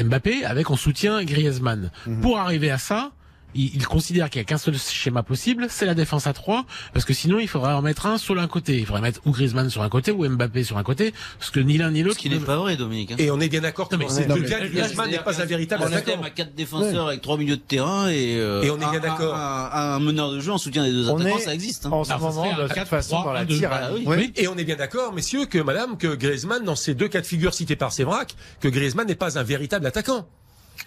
Mbappé avec en soutien Griezmann. Pour arriver à ça. Il, il considère qu'il n'y a qu'un seul schéma possible, c'est la défense à trois, parce que sinon il faudrait en mettre un sur un côté. Il faudrait mettre ou Griezmann sur un côté ou Mbappé sur un côté, parce que ni l'un ni l'autre. Ce qui n'est pas vrai, Dominique. hein. Et on est bien d'accord que le mais- gars Griezmann n'est pas un véritable On attaquant. attaque à quatre défenseurs avec trois milieux de terrain et, euh, Et on est bien un- d'accord. Un, un- un meneur de jeu en soutien des deux On attaquants, est ça existe. hein. en ce moment, de toute 4, façon, 3, dans la 1, 2. tyrannie. Ah oui. Oui, et on est bien d'accord, messieurs, que madame, que Griezmann, dans ces deux cas de figure cités par Sévrac, que Griezmann n'est pas un véritable attaquant.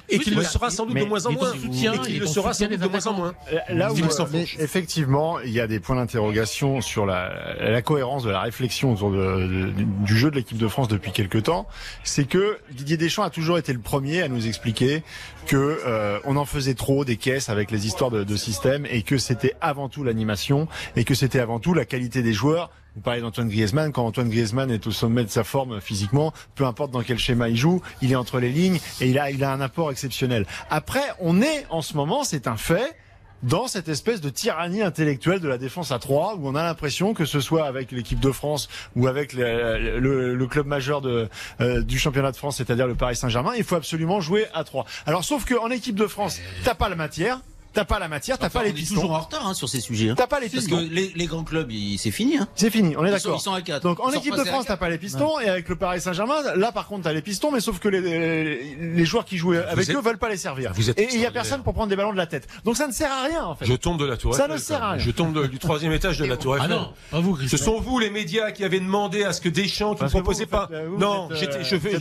Et qu'il le sera sans doute de moins en moins. et qu'il le sera sans doute de moins en moins. Euh, Là où fout. effectivement, il y a des points d'interrogation sur la, la cohérence de la réflexion autour du jeu de l'équipe de France depuis quelque temps. C'est que Didier Deschamps a toujours été le premier à nous expliquer que euh, on en faisait trop des caisses avec les histoires de, de système et que c'était avant tout l'animation et que c'était avant tout la qualité des joueurs. Vous parlez d'Antoine Griezmann. Quand Antoine Griezmann est au sommet de sa forme physiquement, peu importe dans quel schéma il joue, il est entre les lignes et il a, il un apport exceptionnel. Après, on est en ce moment, c'est un fait, dans cette espèce de tyrannie intellectuelle de la défense à 3 où on a l'impression que ce soit avec l'équipe de France ou avec le club majeur de, euh, du championnat de France, c'est-à-dire le Paris Saint-Germain, il faut absolument jouer à 3. Alors sauf qu'en équipe de France, t'as pas la matière, t'as pas la matière, t'as Enfin, pas les on est pistons. toujours en retard hein, sur ces sujets. hein. T'as pas les Parce pistons. que les, les grands clubs, c'est fini. Hein. C'est fini, on est d'accord. ils sont à quatre. Donc en équipe de France, t'as pas les pistons et avec le Paris Saint-Germain, là par contre t'as les pistons, mais sauf que les, les joueurs qui jouent avec êtes- eux veulent pas les servir. Vous êtes et il y a personne pour prendre des ballons de la tête. Donc ça ne sert à rien en fait. Je tombe de la tour Ça ne sert à rien. Je tombe de- du troisième étage de la tour Ah Eiffel. non, pas vous, Ce sont vous les médias qui avez demandé à ce que Deschamps qui ne Parce proposait pas. euh, non, euh, je fais,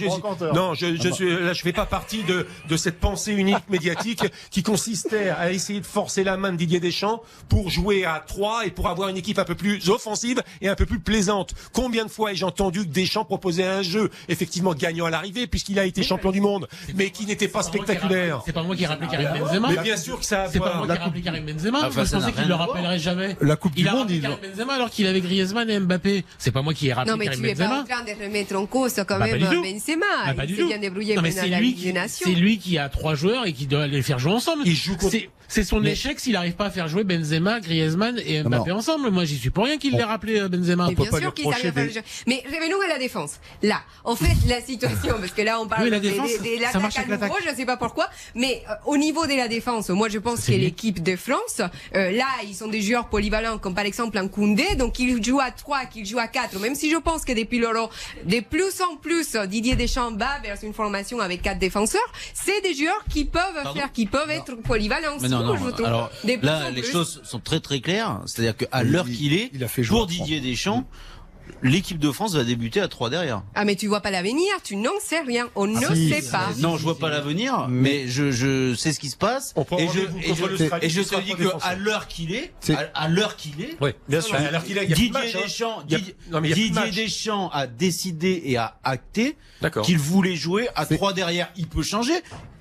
non, je, je Ah bon. suis, là, je fais pas partie de, de cette pensée unique médiatique qui consistait à essayer de forcer la main de Didier Deschamps pour jouer à 3 et pour avoir une équipe un peu plus offensive et un peu plus plaisante. Combien de fois ai-je entendu que Deschamps proposait un jeu effectivement gagnant à l'arrivée puisqu'il a été champion du monde, mais qui n'était pas C'est pas moi qui ai spectaculaire. rappelé- C'est pas moi qui ai rappelé Karim Benzema. Mais bien sûr que ça a C'est pas moi qui ai rappelé Karim Benzema. Enfin, Moi, je pensais qu'il le rappellerait jamais. La Coupe Il du a Monde, rappelé il Karim Benzema alors qu'il avait Griezmann et Mbappé. C'est pas moi qui ai rappelé Non, mais Karim tu es pas Benzema. en train de remettre en cause quand Bah, pas même du tout. Benzema. Ah, pas il s'est bien débrouillé Non, mais c'est lui qui, lui qui a trois joueurs et qui doit les faire jouer ensemble. Il joue contre- C'est, son Mais- échec s'il n'arrive pas à faire jouer Benzema, Griezmann et Mbappé non. ensemble. Moi, j'y suis pour rien qu'il l'ait rappelé euh, Benzema. Mais peut bien pas sûr qu'ils reprocher arrivent à des- le jeu. Mais revenons à la défense. Là, en fait, la situation, parce que là, on parle Oui, la des- défense, des- des- ça marche à nouveau, je ne sais pas pourquoi. Mais euh, au niveau de la défense, moi, je pense que l'équipe de France, euh, là, ils sont des joueurs polyvalents, comme par exemple un Koundé, donc ils jouent à 3, qu'ils jouent à 4. Même si je pense que depuis l'Euro, de plus en plus, Didier Deschamps va vers une formation avec quatre défenseurs, c'est des joueurs qui peuvent Pardon faire, qui peuvent être polyvalents. Mais non, non. Alors là, les choses sont très très claires. C'est-à-dire qu'à Il- l'heure il- qu'il est, il a fait pour. Didier Deschamps, l'équipe de France va débuter à 3 derrière. Ah, mais tu vois pas l'avenir, tu n'en sais rien, on ne si, sait pas. Non, je vois pas l'avenir, mais je, je sais ce qui se passe. On prend et je, et je, et je te dis que à l'heure qu'il est, à, à l'heure qu'il est, Oui, Bien sûr. Alors qu'il a, il y a plus de Didier hein. Deschamps, Didier. Deschamps a décidé et a acté qu'il voulait jouer à 3 derrière. Il peut changer,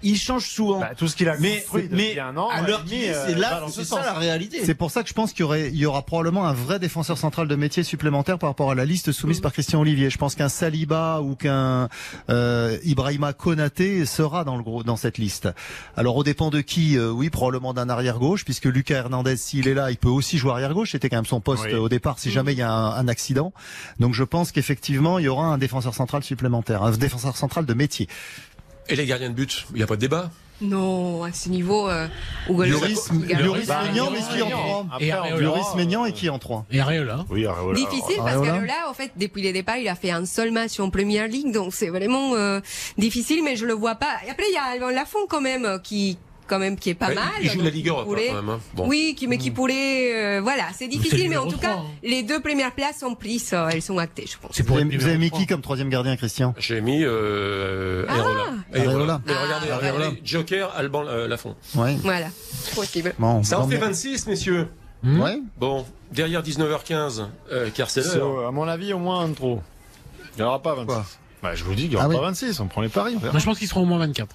il change souvent. Bah, tout ce qu'il a mais construit depuis mais un an, à l'heure qu'il est, euh, c'est là, c'est ça la réalité. C'est pour ça que je pense qu'il y aurait, il y aura probablement un vrai défenseur central de métier supplémentaire par rapport à la liste soumise par Christian Olivier. Je pense qu'un Saliba ou qu'un euh, Ibrahima Konaté sera dans le gros dans cette liste. Alors au dépend de qui euh, Oui, probablement d'un arrière gauche, puisque Lucas Hernandez, s'il est là, il peut aussi jouer arrière gauche. C'était quand même son poste Oui. euh, au départ, si jamais il y a un, un accident. Donc je pense qu'effectivement, il y aura un défenseur central supplémentaire, un défenseur central de métier. Et les gardiens de but, il n'y a pas de débat? Non, à ce niveau, euh, Lloris, Bah, Maignan, mais qui en Maignan. trois Après, Et on Areola. verra, Lloris Maignan et qui en trois Et Areola. Oui, Areola. Difficile parce Areola. que là, en fait, depuis le départ, il a fait un seul match en Première Ligue, donc c'est vraiment euh, difficile, mais je le vois pas. Et après, il y a Lafont quand même euh, qui quand même qui est pas Ouais, mal. il joue la Ligue Europe, pourrait- hein, quand même, hein. Bon. Oui, qui, mais qui pourrait, euh, voilà, c'est difficile, mais en tout cas, hein. les deux premières places sont prises, euh, elles sont actées, je pense. Vous avez, vous avez mis qui comme troisième gardien, Christian? J'ai mis euh, Ah. Areola. Mais regardez, Ah, regardez. Joker, Alban euh, Lafont. Ouais. Voilà, possible. Bon, Ça en fait mieux. 26, messieurs. Ouais. Bon, derrière 19h15, euh, car c'est l'heure. à mon avis, au moins un trop. Il n'y aura pas 26. Bah, je vous dis qu'il n'y aura Ah oui. pas 26, on prend les paris. on je pense qu'ils seront au moins 24.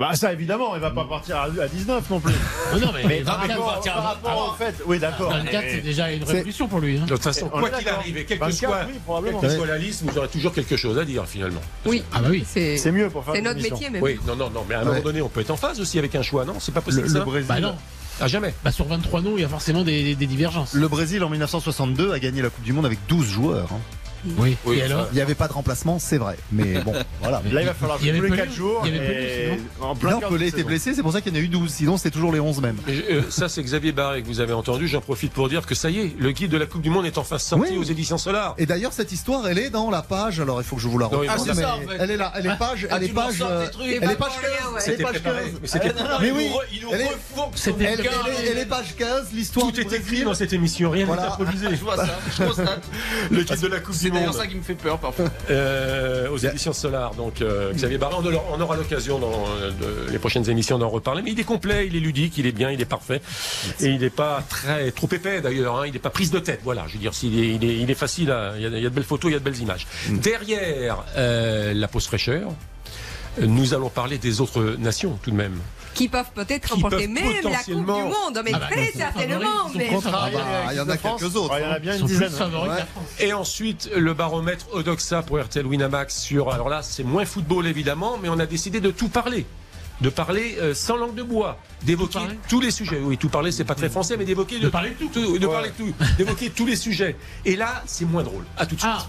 Bah ça évidemment, il va pas partir à, à 19 non plus. Oh non, mais- par mais rapport, par à- rapport au fait, oui d'accord. 24, c'est déjà une révolution pour lui. hein. De toute façon, On quoi qu'il arrive, et quelle que 24, soit, oui, probablement. quelle que soit la liste, vous aurez toujours quelque chose à dire finalement. Oui. Ah bah oui. C'est C'est mieux pour faire C'est notre métier même. Oui, non, non, non, mais à un moment donné, on peut être en phase aussi avec un choix, non? C'est pas possible Le- ça? Le Brésil. Bah non. À jamais. Bah sur 23 noms, il y a forcément des, des- des divergences. Le Brésil en 1962 a gagné la Coupe du Monde avec 12 joueurs. hein. Oui. Oui, Et alors Il n'y avait pas de remplacement, c'est vrai. Mais bon, voilà. Là il va falloir jouer les Pelé 4 jours. Il y avait et sinon en plein Non, Pelé était blessé, c'est pour ça qu'il y en a eu 12. Sinon, c'était toujours les 11 mêmes. Euh, ça, c'est Xavier Barré que vous avez entendu. J'en profite pour dire que ça y est, le guide de la Coupe du Monde est enfin sorti Oui. aux éditions Solar. Et d'ailleurs, cette histoire, elle est dans la page. Alors, il faut que je vous la retrouve. Ah, c'est mais ça, en fait. Elle est là. Elle est page. Ah, elle est page. euh. Elle est page pour rien, 15. ouais. Elle est C'était page préparé. 15. Mais oui. il nous Elle est- page 15. L'histoire Tout du est écrit dans cette émission, rien n'est improvisé. Je vois ça, je constate. Le guide de la Coupe C'est d'ailleurs ça qui me fait peur parfois. euh, aux éditions Solar. Donc euh, Xavier Barré, on aura, on aura l'occasion dans euh, de- les prochaines émissions d'en reparler. Mais il est complet, il est ludique, il est bien, il est parfait. Et il n'est pas très trop épais d'ailleurs. hein. Il n'est pas prise de tête. Voilà, je veux dire, est, il est, il est facile. à- il, y a, il y a de belles photos, il y a de belles images. Derrière euh, la pause fraîcheur, nous allons parler des autres nations tout de même. Qui peuvent peut-être remporter peuvent même la Coupe du Monde, mais Ah bah, très certainement. Mais... Ah bah, il y en a quelques autres. Ouais, il y en a bien Ils une dizaine. favoris que Ouais. la France. Et ensuite, le baromètre Odoxa pour RTL Winamax sur. Alors là, c'est moins football évidemment, mais on a décidé de tout parler. De parler euh, sans langue de bois, d'évoquer parler tous les sujets. Oui, tout parler, c'est pas très français, mais d'évoquer De parler de tout. de parler de tout, d'évoquer tous les sujets. Et là, c'est moins drôle. À tout de suite. Ah,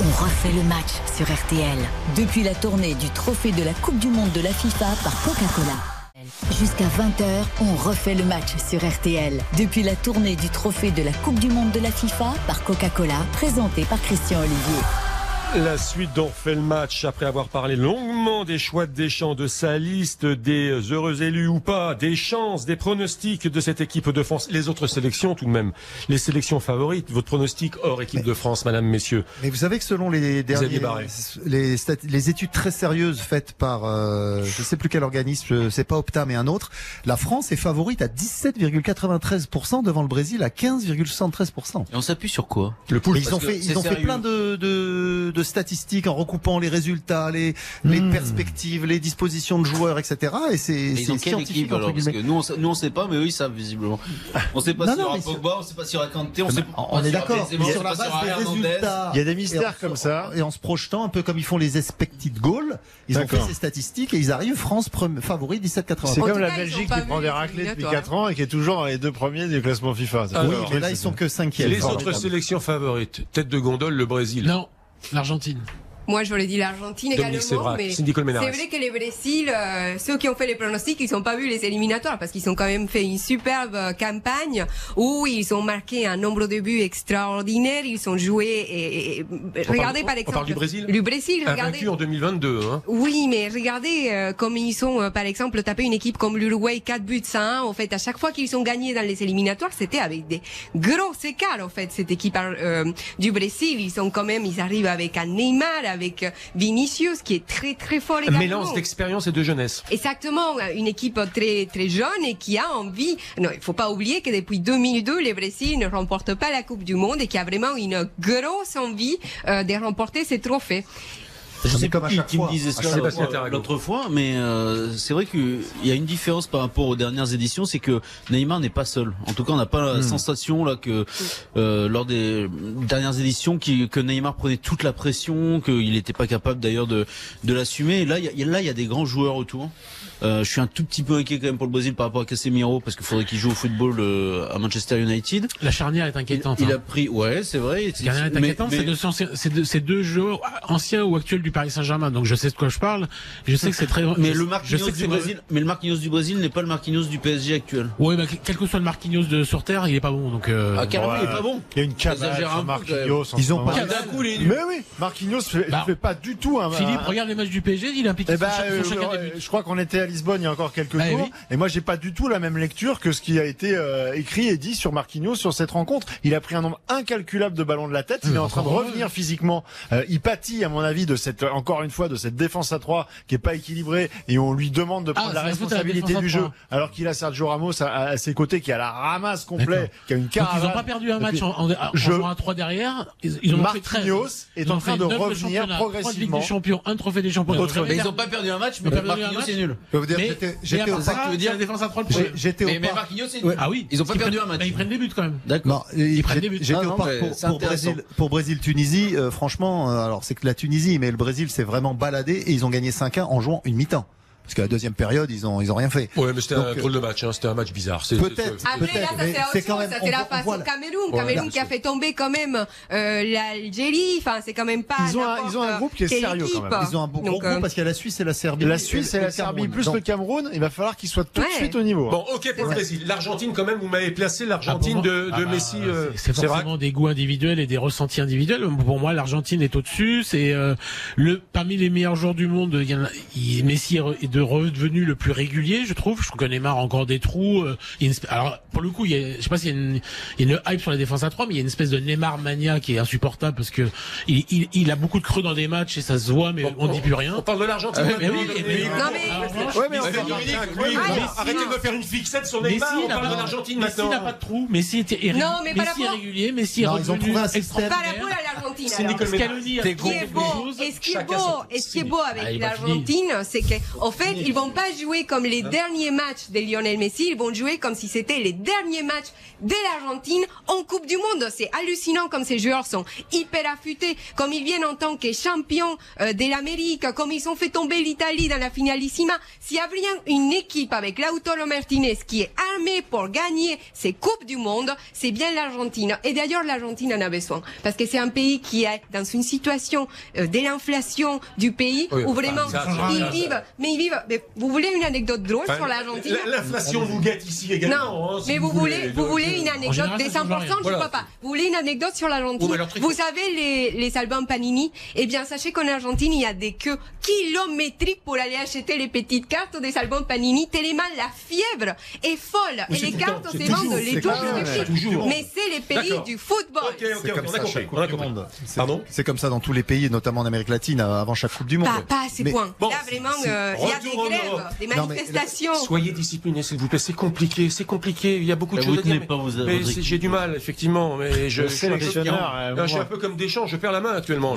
On refait le match sur RTL. Depuis la tournée du trophée de la Coupe du Monde de la FIFA par Coca-Cola. Jusqu'à 20h, on refait le match sur RTL. Depuis la tournée du trophée de la Coupe du Monde de la FIFA par Coca-Cola, présenté par Christian Olivier. La suite d'On refait le match après avoir parlé longuement des choix de Deschamps, de sa liste, des heureux élus ou pas, des chances, des pronostics de cette équipe de France, les autres sélections tout de même, les sélections favorites, votre pronostic hors équipe de France, madame, messieurs. Mais vous savez que selon les derniers, les, les études très sérieuses faites par, euh, je sais plus quel organisme, je- c'est pas Opta mais un autre, la France est favorite à 17,93% devant le Brésil à 15,73%. Et on s'appuie sur quoi? Le pool. Ils ont fait, ils ont fait plein de, de, de statistiques en recoupant les résultats, les, les perspectives, les dispositions de joueurs, etc. Et c'est scientifique équipe alors Parce que nous on, sait, nous on sait pas, mais eux ils savent visiblement. On sait pas Non, s'il y non, aura mais sur- Pogba, on sait pas s'il y aura Kanté, on sait pas. On est d'accord, sur la base des Hernandez. résultats. Il y a des mystères comme ça. Et en se projetant un peu comme ils font les expected goals, ils ont fait ces statistiques et ils arrivent France favori 17,80. C'est comme la Belgique qui prend des raclés depuis éliminatoires. 4 ans et qui est toujours dans les deux premiers du classement FIFA. Ah, oui, mais là ils sont que cinquième. Les autres sélections favorites, tête de gondole, le Brésil. non, l'Argentine. Moi, j'aurais dit l'Argentine également, mais c'est vrai que les Brésil, euh, ceux qui ont fait les pronostics, ils n'ont pas vu les éliminatoires parce qu'ils ont quand même fait une superbe euh, campagne où ils ont marqué un nombre de buts extraordinaire, ils ont joué et, et- On regardez parle- par on exemple parle du Brésil Le Brésil, regardez. En 2022. Hein. Oui, mais regardez euh, comme ils ont, euh, par exemple, tapé une équipe comme l'Uruguay 4 buts à 1. En fait, à chaque fois qu'ils ont gagné dans les éliminatoires, c'était avec des gros écarts. En fait, cette équipe euh, du Brésil, ils sont quand même, ils arrivent avec un Neymar, avec euh, Vinicius, qui est très très fort Un également. mélange d'expérience et de jeunesse. Exactement, une équipe très très jeune et qui a envie. Non, il faut pas oublier que depuis 2002, le Brésil ne remporte pas la Coupe du Monde et qui a vraiment une grosse envie euh, de remporter ces trophées. Je sais comme pas à qui, chaque qui me disait ça l'autre- fois, mais euh, c'est vrai qu'il y a une différence par rapport aux dernières éditions, c'est que Neymar n'est pas seul. En tout cas, on n'a pas la sensation là que euh, lors des dernières éditions qui, que Neymar prenait toute la pression, qu'il n'était pas capable d'ailleurs de, de l'assumer. Là, il y a, là, il y a des grands joueurs autour. Euh, je suis un tout petit peu inquiet quand même pour le Brésil par rapport à Casemiro parce qu'il faudrait qu'il joue au football euh, à Manchester United. La charnière est inquiétante. Il hein. a pris, ouais, c'est vrai. La charnière est inquiétante. mais- C'est deux, anciens- c'est deux, c'est deux joueurs anciens ou actuels du Paris Saint-Germain, donc je sais de quoi je parle. Je sais que c'est très. Mais je- le Marquinhos du Brésil, mais le Marquinhos du Brésil n'est pas le Marquinhos du PSG actuel. Ouais, bah, quel que soit le Marquinhos de sur terre, il est pas bon. Donc. euh, Ah, carrément, il est pas bon. Il y a une cabane Exagère un Marquinhos. Ils ont pas- D'un coup, les Mais oui, Marquinhos fait, Bah, fait pas du tout un. Philippe, un- regarde les matchs du PSG, il est impliqué Eh sur, euh, je crois qu'on était Lisbonne il y a encore quelques Ah, jours, oui. et moi j'ai pas du tout la même lecture que ce qui a été euh, écrit et dit sur Marquinhos sur cette rencontre. Il a pris un nombre incalculable de ballons de la tête. Il est en train de revenir physiquement. Euh, il pâtit, à mon avis, de cette encore une fois de cette défense à 3 qui est pas équilibrée et on lui demande de prendre Ah, la c'est la responsabilité du jeu, alors qu'il a Sergio Ramos à, à ses côtés qui a la ramasse complet, qui a une Donc caravane. ils n'ont pas perdu un match puis, en, en, en je- jouant à 3 derrière. Ils, ils en ont fait 13. Marquinhos est Ils en ont train de revenir progressivement. des champions, un trophée des champions. Ils regarde- ont pas perdu un match, mais Ils ont pas perdu un Marquinhos match. c'est nul. Vous dire, j'étais- au ça tu veux dire la défense à 3 le J'ai- problème. J'étais au Mais. Marquinhos c'est. Ah oui. Ils ont pas perdu un match. bah, ils prennent des buts quand même. D'accord. Non, Ils prennent des buts. J'étais au parc pour. Brésil, pour Brésil Tunisie. euh, franchement, euh, alors c'est que la Tunisie, mais le Brésil s'est vraiment baladé et ils ont gagné 5-1 en jouant une mi-temps. Parce que la deuxième période, ils ont ils ont rien fait. Ouais, mais c'était Donc, un euh, drôle de match. Hein. C'était un match bizarre. C'est- Peut-être. c'est- Après, là, ça mais c'est quand même- Ça, c'est la face au la- Cameroun. Ouais, Cameroun qui a fait tomber quand même euh, l'Algérie. Enfin, c'est quand même pas. Ils ont ils ont un groupe qui est sérieux quand même. Ils ont un bon groupe euh, parce qu'il y a la Suisse et la Serbie. La Suisse et la Serbie plus le Cameroun, il va falloir qu'ils soient tout de suite au niveau. Bon, ok pour le Brésil. L'Argentine, quand même, vous m'avez placé l'Argentine Ah, de, Ah bah, Messi. euh, c'est vrai. forcément des goûts individuels et des ressentis individuels. Pour moi, l'Argentine est au-dessus. C'est euh, le parmi les meilleurs joueurs du monde. Il y en a- il- Messi est de redevenu le plus régulier, je trouve. Je trouve que Neymar a encore des trous. euh, alors pour le coup, il y a, je sais pas s'il y a une, il y a une hype sur la défense à 3 mais il y a une espèce de Neymar mania qui est insupportable parce que il, il, il a beaucoup de creux dans des matchs et ça se voit, mais on dit plus rien. On parle de l'Argentine. Ah mais oui, mais- mais- Non, mais- revanche, Ouais, mais on Ah, lui, arrêtez de me faire une fixette sur Messi Neymar. On n'a parle de pas, Messi n'a pas de trou. Messi était irré- Non, mais par Messi est rapport- régulier. Messi est Non, ils ont revenu trouvé un système. Par extraordinaire. rapport à l'Argentine. C'est. Nicole Scaloni Ce qui est beau, et ce qui est beau, Ah, avec va l'Argentine, c'est qu'en fait, ils vont pas jouer comme les derniers matchs de Lionel Messi, ils vont jouer comme si c'était les derniers matchs de l'Argentine en Coupe du Monde. C'est hallucinant comme ces joueurs sont hyper affûtés, comme ils viennent en tant que champions euh, de l'Amérique, comme ils ont fait tomber l'Italie dans la finalissima. S'il y a bien une équipe avec Lautaro Martinez qui est armée pour gagner ces Coupes du Monde, c'est bien l'Argentine. Et d'ailleurs, l'Argentine en a besoin. Parce que c'est un pays qui est dans une situation euh, de l'inflation du pays Oui, où vraiment ça, ils ça, ça. vivent. Mais ils vivent. Mais vous voulez une anecdote drôle Enfin, sur l'Argentine L'inflation nous guette ici également. non, hein, si mais vous voulez, vous voulez une anecdote général, des ça change 100%, rien. je crois pas. Vous voulez une anecdote sur l'Argentine Vous savez les, les albums Panini Eh bien, sachez qu'en Argentine, il y a des queues kilométriques pour aller acheter les petites cartes des albums Panini. Tellement la fièvre est folle. Et les cartes se c'est vendent les ça, de. Mais c'est les pays du football. Ok, ok, C'est ok, comme on a ça compris. C'est- Pardon C'est comme ça dans tous les pays, notamment en Amérique latine, euh, avant chaque Coupe du Monde. Pas, à ces points. Bon, Là, vraiment, euh, il y a retour grèves, Non, manifestations. Soyez disciplinés, s'il vous plaît. C'est compliqué, c'est compliqué. Il y a beaucoup de choses à dire. mais- vos- j'ai du mal, effectivement. Mais je, suis un peu- sélectionneur, je suis moi. un peu comme Deschamps. Je perds la main actuellement.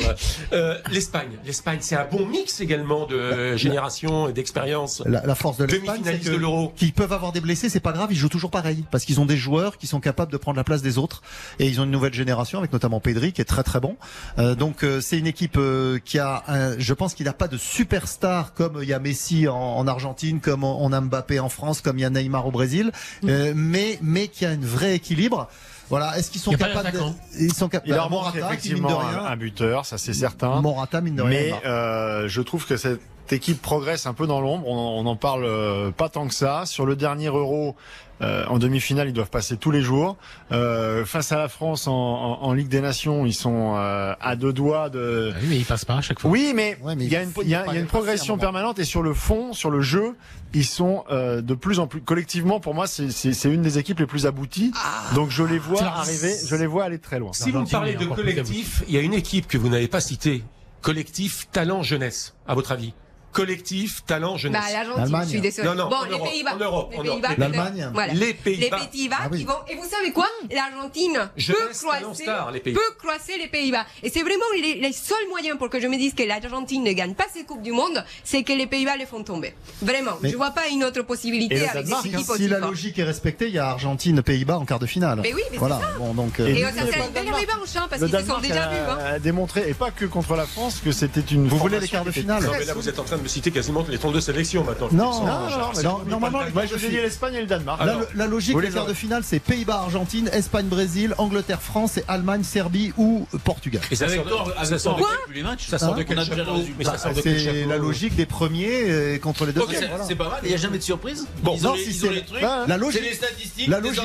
Euh, L'Espagne, l'Espagne, c'est un bon mix également de génération et d'expérience. La, la force de l'Espagne, c'est Demi-finaliste que- de l'Euro. qu'ils peuvent avoir des blessés, c'est pas grave, ils jouent toujours pareil parce qu'ils ont des joueurs qui sont capables de prendre la place des autres et ils ont une nouvelle génération avec notamment Pedri qui est très très bon. Euh, donc euh, c'est une équipe euh, qui a, un- je pense qu'il n'a pas de superstar comme il y a Messi en, en Argentine, comme on a Mbappé en France, comme il y a Neymar au Brésil, euh, mais mais qui a un vrai équilibre. Voilà, est-ce qu'ils sont capables de, ils sont capables Il leur Morata, manque qui, mine de rien, un buteur, ça c'est certain. Morata mine de rien. Mais euh, je trouve que cette équipe progresse un peu dans l'ombre. On, on en parle euh, pas tant que ça. Sur le dernier Euro, euh, en demi-finale, ils doivent passer tous les jours. Euh, face à la France en, en- en Ligue des Nations, ils sont euh, à deux doigts de. Ah oui, mais il passe pas à chaque fois. Oui, mais Ouais, mais il y a une, il y a- il faut il y a une progression permanente et sur le fond, sur le jeu, ils sont euh, de plus en plus collectivement. Pour moi, c'est- c'est c'est une des équipes les plus abouties. Donc je les vois arriver, je les vois aller très loin. Si vous me parlez de collectif, il y a une équipe que vous n'avez pas citée. Collectif talent jeunesse, à votre avis? Collectif talent jeunesse. Bah, l'Argentine, L'Allemagne. je suis désolée. Non, non, bon, en les Pays-Bas. en Europe, les en Pays-Bas, Europe. peut-être. L'Allemagne. Voilà. Les Les Pays-Bas. Ah oui. qui vont. Et vous savez quoi L'Argentine Jeunesse, peut croiser, star, les Pays-Bas. peut croiser les Pays-Bas. Et c'est vraiment les, les seuls moyens pour que je me dise que l'Argentine ne gagne pas ces Coupes du Monde, c'est que les Pays-Bas les font tomber. Vraiment. Mais- je vois pas une autre possibilité avec Danemark, hein. si la logique est respectée, il y a Argentine, Pays-Bas en quart de finale. Mais oui, mais voilà. Bon, donc. euh, Et euh, ça serait une belle revanche, hein, parce qu'ils se sont Danemark déjà a, vus. Hein. a démontré, et pas que contre la France, que c'était une. Vous voulez les quarts de finale là, vous êtes en train de me citer quasiment les 32 sélections maintenant. Non, non, non, non, normalement, moi je dis l'Espagne et le Danemark. La, la logique des quarts de finale, c'est Pays-Bas, Argentine, Espagne, Brésil, Angleterre, France et Allemagne, Serbie ou Portugal. Et ça sort de, ça sort de quel- les matchs Ça sort de quel C'est la logique des premiers euh, contre les deuxièmes. c'est pas mal, il n'y a jamais de surprise. Bon, ils non, ont, les, les trucs, la logique- c'est les statistiques, la les logique-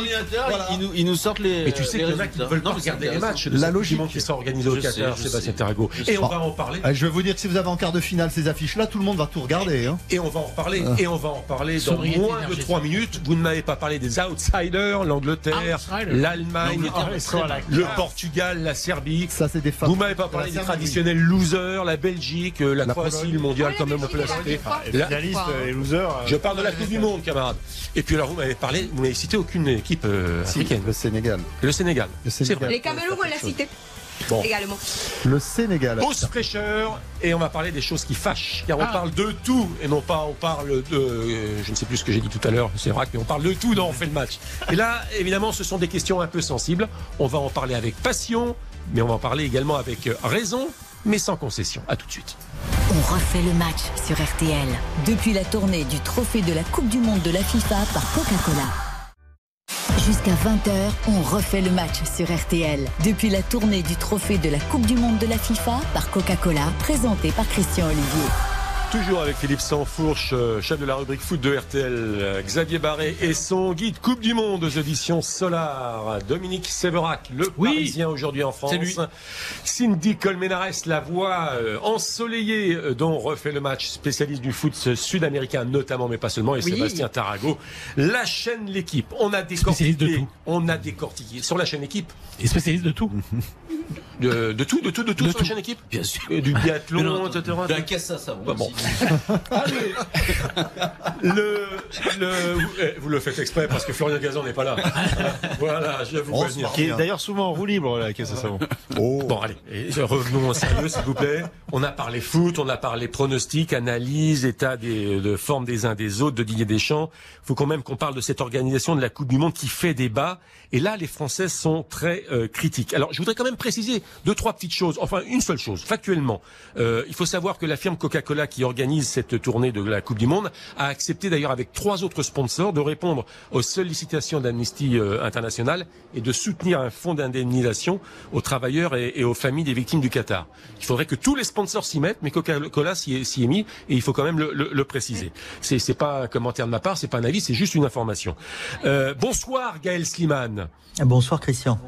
ils, nous, sortent les. Mais tu sais les qu'il y en a qui ne résultats. veulent pas regarder les matchs La logique. Qui sera organisée au Qatar, Sébastien. Tarago. Et on va en parler. Euh, Je vais vous dire que si vous avez en quart de finale ces affiches-là, tout le monde va tout regarder. Hein. Et on va en reparler. Ah. Et on va en parler dans moins de énergétique. 3 minutes. Vous ne m'avez pas parlé des outsiders, l'Angleterre, l'Allemagne, L'Angleterre, le Portugal, la Serbie. Ça, c'est des. Vous m'avez pas parlé des traditionnels losers, la Belgique, euh, la, La Croatie, le mondial quand la même au Belgique, placé. elle a dit Les Là, finalistes Quoi et losers. euh, je parle de la Coupe du Monde, camarades. Et puis alors vous m'avez parlé, vous n'avez cité aucune équipe euh, africaine. le Sénégal. Le Sénégal. Les Cameroun, on l'a cité. Bon. Également. Le Sénégal. Hausse fraîcheur et on va parler des choses qui fâchent car on Ah. parle de tout et non pas on parle de euh, je ne sais plus ce que j'ai dit tout à l'heure c'est vrai mais on parle de tout dans on fait le match et là évidemment ce sont des questions un peu sensibles on va en parler avec passion mais on va en parler également avec euh, raison mais sans concession à tout de suite On refait le match sur RTL. Depuis la tournée du trophée de la Coupe du Monde de la FIFA par Coca-Cola. Jusqu'à 20h, on refait le match sur RTL. Depuis la tournée du trophée de la Coupe du Monde de la FIFA par Coca-Cola, présenté par Christian Olivier. Toujours avec Philippe Sansfourche, euh, chef de la rubrique foot de RTL, euh, Xavier Barré et son guide Coupe du Monde aux éditions Solar, Dominique Séverac, le Oui. Parisien aujourd'hui en France, lui. Cindy Colmenares, la voix euh, ensoleillée dont refait le match, spécialiste du foot sud-américain notamment, mais pas seulement, et Oui. Sébastien Tarago, la chaîne L'équipe. On a Spécialiste de décortiqué, tout. on a décortiqué sur la chaîne Équipe, Et spécialiste de tout. de, de tout, de tout, de tout De sur tout. la chaîne Équipe, Bien sûr. Et du biathlon, non, etc. De la caisse à savon. Bah bon. aussi. le, le, vous, eh, vous le faites exprès parce que Florian Gazan n'est pas là. voilà, je vais vous prévenir. se Qui est d'ailleurs souvent en roue libre, la caisse à savon. Oh. Bon, allez, et revenons au sérieux, s'il vous plaît. On a parlé foot, on a parlé pronostics, analyse, état des, de forme des uns des autres, de Didier Deschamps. Il faut quand même qu'on parle de cette organisation de la Coupe du Monde qui fait débat. Et là, les Français sont très euh, critiques. Alors, je voudrais quand même préciser deux, trois petites choses. Enfin, une seule chose, factuellement. Euh, il faut savoir que la firme Coca-Cola qui organise cette tournée de la Coupe du Monde a accepté d'ailleurs avec trois autres sponsors de répondre aux sollicitations d'Amnesty euh, International et de soutenir un fonds d'indemnisation aux travailleurs et, et aux familles des victimes du Qatar. Il faudrait que tous les sponsors s'y mettent, mais Coca-Cola s'y est, s'y est mis et il faut quand même le, le- le préciser. C'est, c'est pas un commentaire de ma part, c'est pas un avis, c'est juste une information. Euh, bonsoir Gaël Sliman. Bonsoir Christian.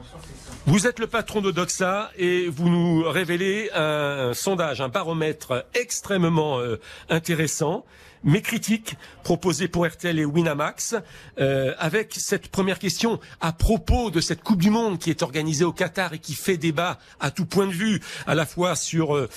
Vous êtes le patron de Doxa et vous nous révélez un, sondage, un baromètre extrêmement euh, intéressant, mais critique, proposé pour RTL et Winamax, euh, avec cette première question à propos de cette Coupe du Monde qui est organisée au Qatar et qui fait débat à tout point de vue, à la fois sur, euh,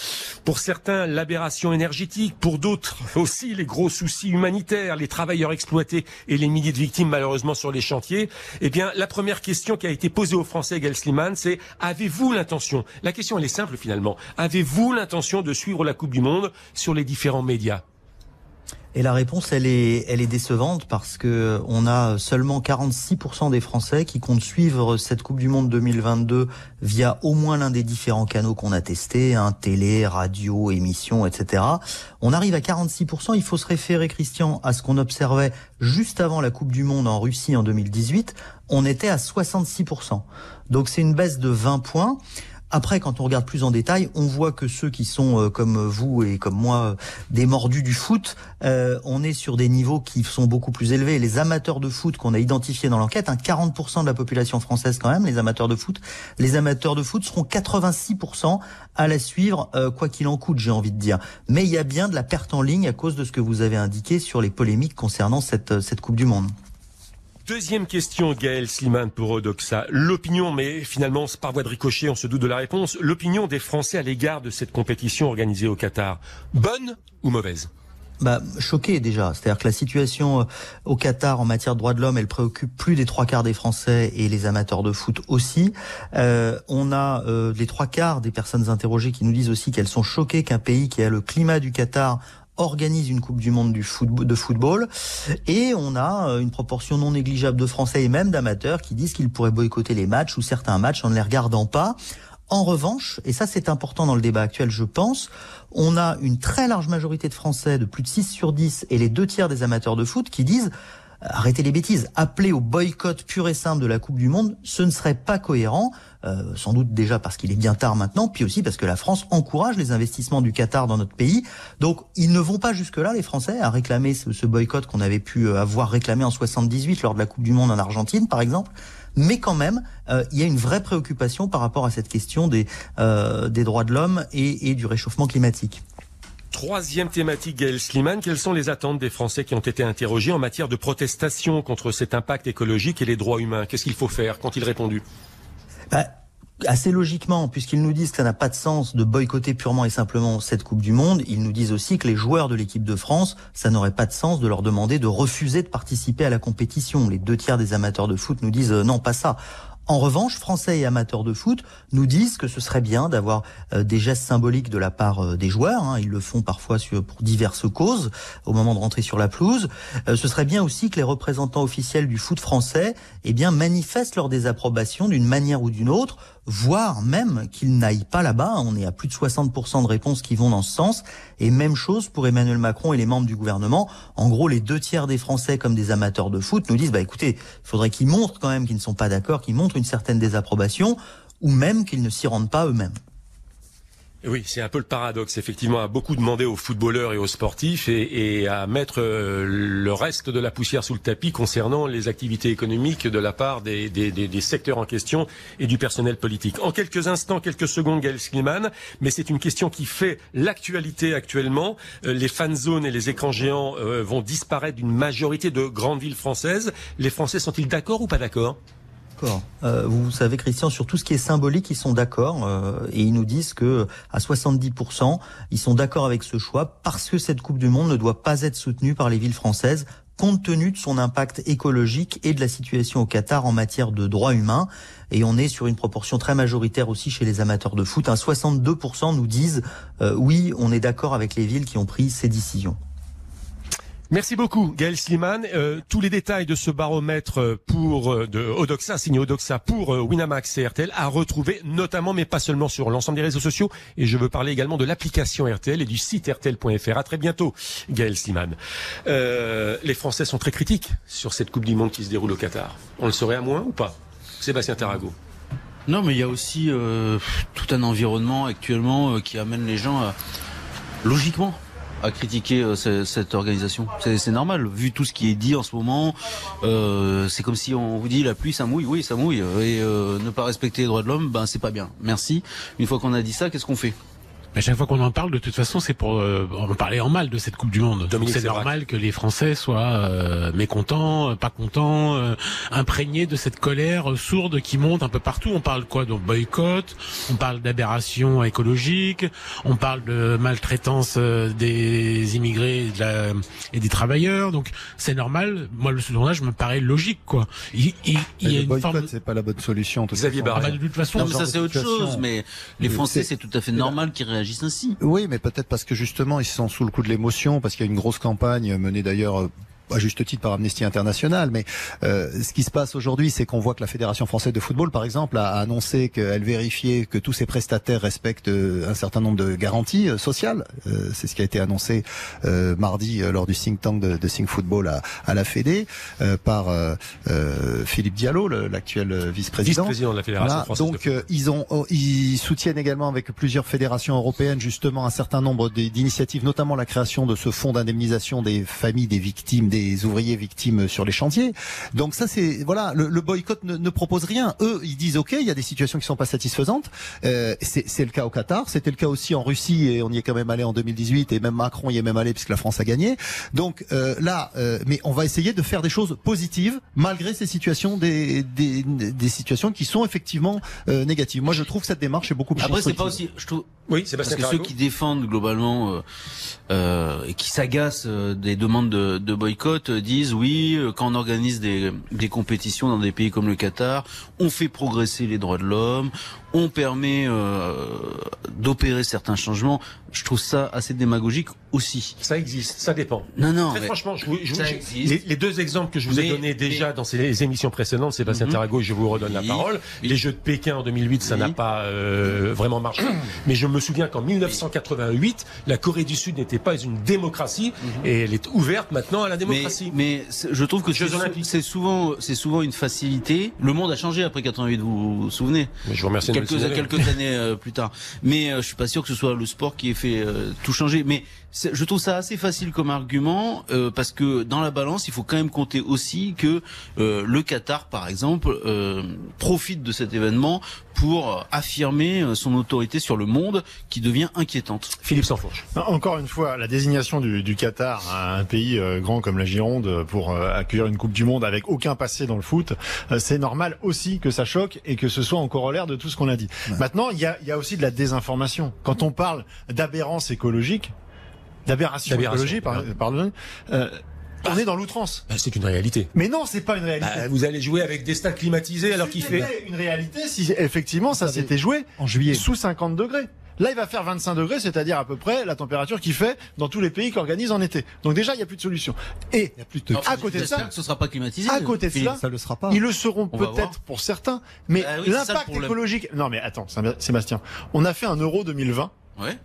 pour certains, l'aberration énergétique, pour d'autres aussi les gros soucis humanitaires, les travailleurs exploités et les milliers de victimes malheureusement sur les chantiers. Eh bien, la première question qui a été posée aux Français, Gaël Sliman, c'est avez-vous l'intention? La question, elle est simple finalement. Avez-vous l'intention de suivre la Coupe du Monde sur les différents médias? Et la réponse, elle est, elle est décevante parce que on a seulement 46% des Français qui comptent suivre cette Coupe du Monde 2022 via au moins l'un des différents canaux qu'on a testés, hein, télé, radio, émissions, etc. On arrive à 46%. Il faut se référer, Christian, à ce qu'on observait juste avant la Coupe du Monde en Russie en 2018. On était à 66%. Donc c'est une baisse de 20 points. Après, quand on regarde plus en détail, on voit que ceux qui sont euh, comme vous et comme moi des mordus du foot, euh, on est sur des niveaux qui sont beaucoup plus élevés. Les amateurs de foot qu'on a identifiés dans l'enquête, hein, 40% de la population française quand même, les amateurs de foot, les amateurs de foot seront 86% à la suivre, euh, quoi qu'il en coûte, j'ai envie de dire. Mais il y a bien de la perte en ligne à cause de ce que vous avez indiqué sur les polémiques concernant cette, euh, cette Coupe du Monde. Deuxième question, Gaël Sliman pour Odoxa. L'opinion, mais finalement, par voie de ricochet, on se doute de la réponse, l'opinion des Français à l'égard de cette compétition organisée au Qatar, bonne ou mauvaise? Bah, choqué déjà. C'est-à-dire que la situation euh, au Qatar en matière de droits de l'homme, elle préoccupe plus des trois quarts des Français et les amateurs de foot aussi. Euh, on a euh, les trois quarts des personnes interrogées qui nous disent aussi qu'elles sont choquées qu'un pays qui a le climat du Qatar organise une Coupe du Monde du football, de football. Et on a euh, une proportion non négligeable de Français et même d'amateurs qui disent qu'ils pourraient boycotter les matchs ou certains matchs en ne les regardant pas. En revanche, et ça c'est important dans le débat actuel, je pense, on a une très large majorité de Français, de plus de 6 sur 10, et les deux tiers des amateurs de foot qui disent arrêtez les bêtises, appeler au boycott pur et simple de la Coupe du Monde, ce ne serait pas cohérent, euh, sans doute déjà parce qu'il est bien tard maintenant, puis aussi parce que la France encourage les investissements du Qatar dans notre pays. Donc ils ne vont pas jusque-là, les Français, à réclamer ce, boycott qu'on avait pu euh, avoir réclamé en 78 lors de la Coupe du Monde en Argentine, par exemple. Mais quand même, euh, il y a une vraie préoccupation par rapport à cette question des, des droits de l'homme et, et du réchauffement climatique. Troisième thématique, Gaël Sliman, quelles sont les attentes des Français qui ont été interrogés en matière de protestation contre cet impact écologique et les droits humains? Qu'est-ce qu'il faut faire? Quand ils répondu? Bah, Assez logiquement, puisqu'ils nous disent que ça n'a pas de sens de boycotter purement et simplement cette Coupe du Monde, ils nous disent aussi que les joueurs de l'équipe de France, ça n'aurait pas de sens de leur demander de refuser de participer à la compétition. Les deux tiers des amateurs de foot nous disent euh, non, pas ça. En revanche, Français et amateurs de foot nous disent que ce serait bien d'avoir euh, des gestes symboliques de la part euh, des joueurs. Hein. Ils le font parfois pour diverses causes au moment de rentrer sur la pelouse. Euh, ce serait bien aussi que les représentants officiels du foot français eh bien, manifestent leur désapprobation d'une manière ou d'une autre voire même qu'ils n'aillent pas là-bas. On est à plus de 60% de réponses qui vont dans ce sens. Et même chose pour Emmanuel Macron et les membres du gouvernement. En gros, les deux tiers des Français, comme des amateurs de foot, nous disent, bah écoutez, il faudrait qu'ils montrent quand même qu'ils ne sont pas d'accord, qu'ils montrent une certaine désapprobation, ou même qu'ils ne s'y rendent pas eux-mêmes. Oui, c'est un peu le paradoxe, effectivement, à beaucoup demander aux footballeurs et aux sportifs et, à mettre euh, le reste de la poussière sous le tapis concernant les activités économiques de la part des, secteurs en question et du personnel politique. En quelques instants, quelques secondes, Gaël Sliman, mais c'est une question qui fait l'actualité actuellement. Euh, les fan zones et les écrans géants euh, vont disparaître d'une majorité de grandes villes françaises. Les Français sont-ils d'accord ou pas d'accord? Euh, vous savez, Christian, sur tout ce qui est symbolique, ils sont d'accord euh, et ils nous disent que à 70%, ils sont d'accord avec ce choix parce que cette Coupe du Monde ne doit pas être soutenue par les villes françaises compte tenu de son impact écologique et de la situation au Qatar en matière de droits humains. Et on est sur une proportion très majoritaire aussi chez les amateurs de foot. Un 62% nous disent euh, oui, on est d'accord avec les villes qui ont pris ces décisions. Merci beaucoup, Gaël Sliman. Euh, tous les détails de ce baromètre euh, pour euh, de Odoxa, signé Odoxa pour Winamax et RTL, à retrouver notamment, mais pas seulement sur l'ensemble des réseaux sociaux. Et je veux parler également de l'application RTL et du site RTL.fr. À très bientôt, Gaël Sliman. les Français sont très critiques sur cette Coupe du Monde qui se déroule au Qatar. On le saurait à moins ou pas Sébastien Tarago? Non, mais il y a aussi tout un environnement actuellement qui amène les gens à, logiquement à critiquer euh, cette organisation. C'est normal, vu tout ce qui est dit en ce moment. Euh, c'est comme si on vous dit la pluie ça mouille, oui ça mouille, et euh, ne pas respecter les droits de l'homme, ben c'est pas bien. Merci. Une fois qu'on a dit ça, qu'est-ce qu'on fait? À chaque fois qu'on en parle, de toute façon, c'est pour euh, parler en mal de cette Coupe du Monde. Donc c'est normal que les Français soient euh, mécontents, euh, pas contents, euh, imprégnés de cette colère sourde qui monte un peu partout. On parle quoi Donc? Boycott, on parle d'aberration écologique, on parle de maltraitance des immigrés et, de la, et des travailleurs. Donc c'est normal. Moi, le sondage me paraît logique, quoi. Il, il, il y a une forme. C'est pas la bonne solution. Xavier Barret. Ah bah, de toute façon, ça c'est autre chose. Mais les Français, c'est tout à fait normal qu'ils réagissent oui, mais peut-être parce que justement ils sont sous le coup de l'émotion, parce qu'il y a une grosse campagne menée d'ailleurs à juste titre par Amnesty International, mais euh, ce qui se passe aujourd'hui, c'est qu'on voit que la Fédération française de football, par exemple, a annoncé qu'elle vérifiait que tous ses prestataires respectent euh, un certain nombre de garanties euh, sociales. Euh, c'est ce qui a été annoncé euh, mardi lors du think tank de, de Think Football à, à la Fédé par Philippe Diallo, l'actuel vice-président. Vice-président de la Fédération française. Donc ils ont, oh, ils soutiennent également avec plusieurs fédérations européennes justement un certain nombre d'initiatives, notamment la création de ce fonds d'indemnisation des familles des victimes des ouvriers victimes sur les chantiers. Donc ça, c'est voilà, le, le boycott ne, ne, propose rien. Eux, ils disent ok, il y a des situations qui sont pas satisfaisantes. Euh, c'est le cas au Qatar, c'était le cas aussi en Russie et on y est quand même allé en 2018 et même Macron y est même allé puisque la France a gagné. Donc euh, là, euh, mais on va essayer de faire des choses positives malgré ces situations, des, des, des situations qui sont effectivement euh, négatives. Moi, je trouve que cette démarche est beaucoup plus. Après, c'est pas aussi. Je trouve. Oui, c'est parce que ceux qui défendent globalement euh, et qui s'agacent des demandes de, de boycott disent oui, euh, quand on organise des, des compétitions dans des pays comme le Qatar, on fait progresser les droits de l'homme, on permet euh, d'opérer certains changements. Je trouve ça assez démagogique aussi. Ça existe, ça dépend. Non, non. Très mais franchement, je vous, je vous- les, les deux exemples que je vous ai donnés déjà dans ces émissions précédentes, Sébastien Mhm. Tarago, et je vous redonne la Oui. parole. Les Jeux de Pékin en 2008, ça n'a pas euh, vraiment marché. Mais je me souviens qu'en 1988, la Corée du Sud n'était pas une démocratie et elle est ouverte maintenant à la démocratie. Mhm. Mais, je trouve que c'est souvent, c'est souvent une facilité. Le monde a changé après 88, vous vous souvenez? Mais je vous remercie quelques, quelques années euh, plus tard. Mais euh, je suis pas sûr que ce soit le sport qui ait fait euh, tout changer. Mais je trouve ça assez facile comme argument euh, parce que dans la balance, il faut quand même compter aussi que euh, le Qatar, par exemple, euh, profite de cet événement pour affirmer son autorité sur le monde qui devient inquiétante. Philippe Sansfourche. Non, Encore une fois, la désignation du, du Qatar à un pays euh, grand comme la Gironde pour euh, accueillir une Coupe du Monde avec aucun passé dans le foot, euh, c'est normal aussi que ça choque et que ce soit en corollaire de tout ce qu'on a Maintenant, il y a, y a aussi de la désinformation. Quand on parle d'aberrance écologique, d'aberration écologique, par- pardon, euh, on est dans l'outrance. Bah, c'est une réalité. Mais non, c'est pas une réalité. Bah, vous allez jouer avec des stades climatisés alors qu'il fait. Une réalité si effectivement ça s'était joué En juillet. sous 50 degrés. Là, il va faire 25 degrés, c'est-à-dire à peu près la température qu'il fait dans tous les pays qui organisent en été. Donc déjà, il n'y a plus de solution. Et Non, à côté de ça, que ce sera pas climatisé. à côté de cela, Ça le sera pas. ils le seront peut-être pour certains, mais Bah oui, ça l'impact écologique. Non, mais attends, Sébastien, on a fait un Euro 2020 Ouais.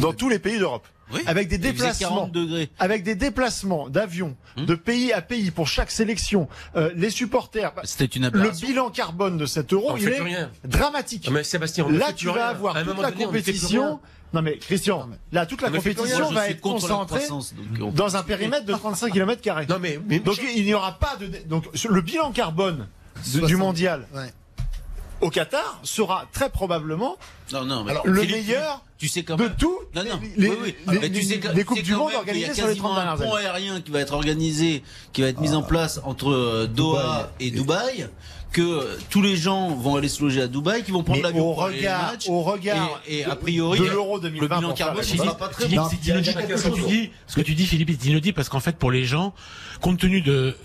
dans tous les pays d'Europe. Oui. Avec des déplacements. 40 degrés. Avec des déplacements d'avions Hum. de pays à pays pour chaque sélection, euh, les supporters. C'était une Le bilan carbone de cet euro, il est rien. dramatique. Non, mais Sébastien, on Là, tu vas rien. avoir À toute la donné, compétition. Non mais Christian, là toute la compétition va être concentrée on- dans un périmètre de 35 km carrés. Non mais, mais Donc il n'y aura pas de donc le bilan carbone de- du 60. mondial Ouais. Au Qatar sera très probablement Non, non, mais le Philippe, meilleur tu sais quand de même. tous Non, non. les, oui, oui. les- Mais tu sais, les tu coupes sais du quand monde y a organisées sur les 30 quasiment dernières un pont années. aérien qui va être organisé, qui va être mis en place entre euh, Doha et Dubaï, que tous les gens vont aller se loger à Dubaï, qui vont prendre l'avion au regard, match, au regard et, et de- a priori de l'Euro 2020 le bilan carbone sera pas très bon. ce que tu dis, ce que tu dis, Philippe, est inaudible parce qu'en fait, pour les gens, compte tenu de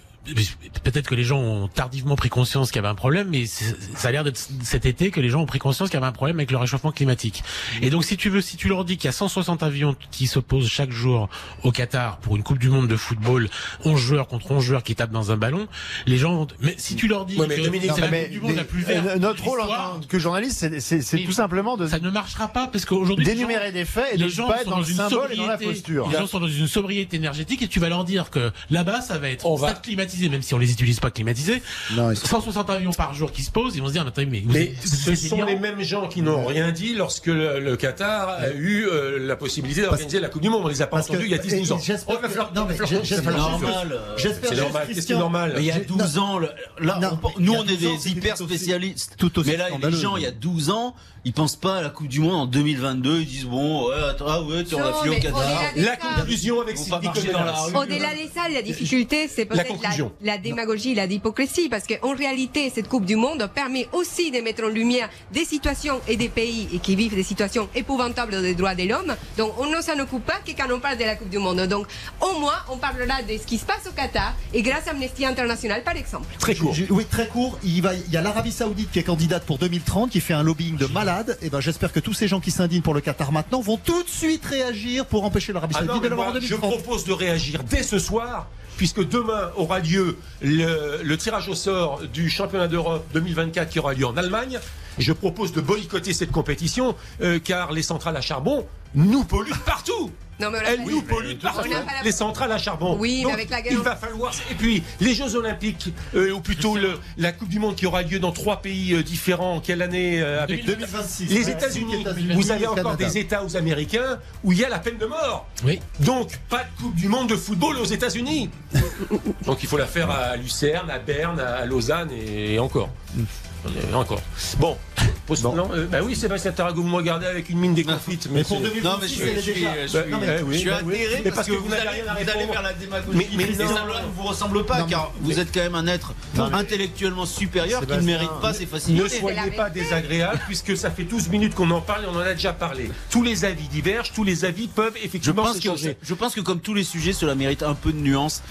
peut-être que les gens ont tardivement pris conscience qu'il y avait un problème, mais ça a l'air d'être cet été que les gens ont pris conscience qu'il y avait un problème avec le réchauffement climatique. Et donc, si tu veux, si tu leur dis qu'il y a 160 avions qui se posent chaque jour au Qatar pour une Coupe du Monde de football, 11 joueurs contre 11 joueurs qui tapent dans un ballon, les gens vont... Mais si tu leur dis Ouais, mais que Dominique, c'est la mais Coupe du Monde des- la plus verte euh, notre rôle en tant que journaliste, c'est- tout simplement de ça ne marchera pas parce qu'aujourd'hui les gens- d'énumérer des faits et de les gens pas être sont dans le une symbole et dans la sobriété. posture. Les gens sont dans une sobriété énergétique et tu vas leur dire que là-bas ça va être On va- stade même si on les utilise pas climatisés. Non, ils sont- 160 avions par jour qui se posent, ils vont se dire attendez mais, vous Mais êtes- vous ce sont les mêmes gens qui n'ont rien dit lorsque le, le Qatar a eu euh, la possibilité d'organiser la Coupe du Monde. On les a pas entendus il y a 10-12 ans. Oh, que- non, mais C'est normal. C'est normal. Qu'est-ce qui est Christian, normal Mais il y a J'ai- 12 ans, là, nous on est 12 ans, des hyper spécialistes. tout aussi mais là, les gens, il y a 12 ans, ils pensent pas à la Coupe du Monde en 2022. Ils disent bon, ouais, attends, ah ouais, tu on a filé au Qatar. La conclusion avec Sylvie dans la rue. Au-delà de ça, la difficulté, c'est La peut-être la, la démagogie, la hypocrisie, parce qu'en réalité, cette Coupe du Monde permet aussi de mettre en lumière des situations et des pays et qui vivent des situations épouvantables des droits de l'homme. Donc, on ne s'en occupe pas que quand on parle de la Coupe du Monde. Donc, au moins, on parlera de ce qui se passe au Qatar et grâce à Amnesty International, par exemple. Très court. Oui, très court. Il, va, il y a l'Arabie Saoudite qui est candidate pour 2030, qui fait un lobbying de malade. Et ben, j'espère que tous ces gens qui s'indignent pour le Qatar maintenant vont tout de suite réagir pour empêcher l'Arabie Ah non, Saoudite mais de l'avoir en moi, je 2030. propose de réagir dès ce soir, puisque demain aura lieu le, tirage au sort du championnat d'Europe 2024 qui aura lieu en Allemagne. Je propose de boycotter cette compétition, euh, car les centrales à charbon nous polluent partout. Non, mais on a Elles pas- nous la- Les centrales à charbon. Oui, mais avec la guerre Il en- va falloir. Et puis, les Jeux Olympiques, euh, ou plutôt le- la Coupe du Monde qui aura lieu dans trois pays euh, différents. Quelle année euh, avec 2026. Les États-Unis. Vous avez encore Canada. des États aux Américains où il y a la peine de mort. Oui. Donc, pas de Coupe du Monde de football aux États-Unis. Donc, il faut la faire à Lucerne, à Berne, à Lausanne et encore. Encore. Bon. Pose- Non, euh, bah oui, Sébastien Tarago, vous me regardez avec une mine déconfite. Mais pour c'est- 2026, Non, mais je suis, je suis, déjà- je suis, Bah, mais- je suis bah atterré Mais parce, que, vous, allez, vous allez vers la démagogie. Mais- mais non. ça ne vous ressemble pas, Non, mais- car vous êtes quand même un être mais- intellectuellement supérieur qui ne mérite pas ces Ne facilités. soyez la pas désagréable puisque ça fait 12 minutes qu'on en parle et on en a déjà parlé. Tous les avis divergent, tous les avis peuvent Je effectivement pense, que, s'échanger. je pense que comme tous les sujets, cela mérite un peu de nuance.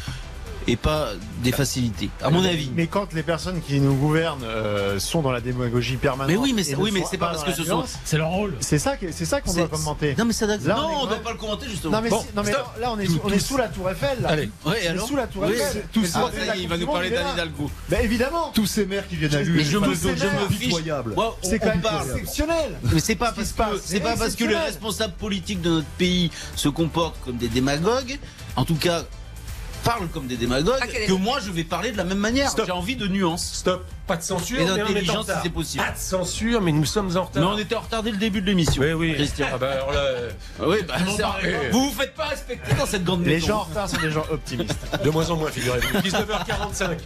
Et pas des facilités, à mon avis. Mais quand les personnes qui nous gouvernent euh, sont dans la démagogie permanente. Mais oui, mais c'est oui, mais c'est pas parce que ce sont. C'est leur rôle. C'est ça, c'est ça qu'on doit commenter. Non, mais ça. Là, non, on on doit pas le commenter justement. Non mais, si- non, mais là on est, Tout- on est sous la tour Eiffel là. Allez. Ouais, On est alors sous la tour Oui, Eiffel. Le Ah, ça il va nous parler d'Anne. Hidalgo. Ben évidemment. Tous ces maires qui viennent à lui. Je me, fiche. C'est quand même exceptionnel. Mais c'est pas parce que c'est pas parce que les responsables politiques de notre pays se comportent comme des démagogues, en tout cas parlent comme des démagogues, Ah, que moi je vais parler de la même manière. J'ai envie de nuance. Stop. Pas de censure. Et d'intelligence, si c'est possible. Pas de censure, mais nous sommes en retard. Mais on était en retard dès le début de l'émission. Oui, oui. Christian. Ah bah alors là, Oui, bah, c'est- parlez. vous vous faites pas respecter dans cette grande Les maison. gens en retard sont des gens optimistes. de moins en moins, figurez-vous. 19h45.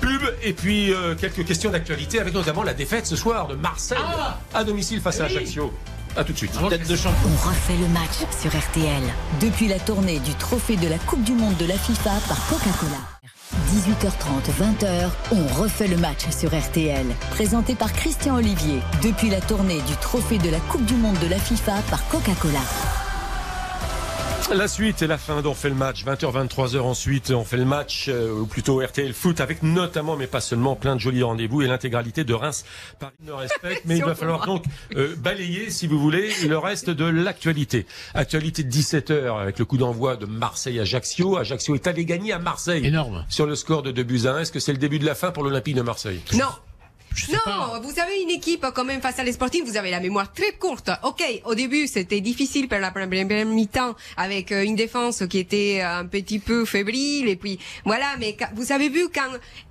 Pub et puis euh, quelques questions d'actualité avec notamment la défaite ce soir de Marseille Ah à domicile face à Ajaccio. À tout de suite. Tête de champion. On refait le match sur RTL. Depuis la tournée du trophée de la Coupe du Monde de la FIFA par Coca-Cola. 18h30, 20h, on refait le match sur RTL. Présenté par Christian Olivier. Depuis la tournée du trophée de la Coupe du Monde de la FIFA par Coca-Cola. La suite et la fin d'On fait le match. 20h, 23h ensuite, on fait le match, euh, ou plutôt RTL Foot, avec notamment, mais pas seulement, plein de jolis rendez-vous et l'intégralité de Reims. Paris ne respecte, mais il va falloir donc euh, balayer, si vous voulez, le reste de l'actualité. Actualité de 17h avec le coup d'envoi de Marseille-Ajaccio. Ajaccio est allé gagner à Marseille. Énorme. Sur le score de 2 buts à 1. Est-ce que c'est le début de la fin pour l'Olympique de Marseille? Non. Je sais Non, pas. vous avez une équipe quand même face à les sportifs, vous avez la mémoire très courte. Ok, au début c'était difficile pour la première mi-temps avec euh, une défense qui était un petit peu fébrile et puis voilà. Mais vous avez vu quand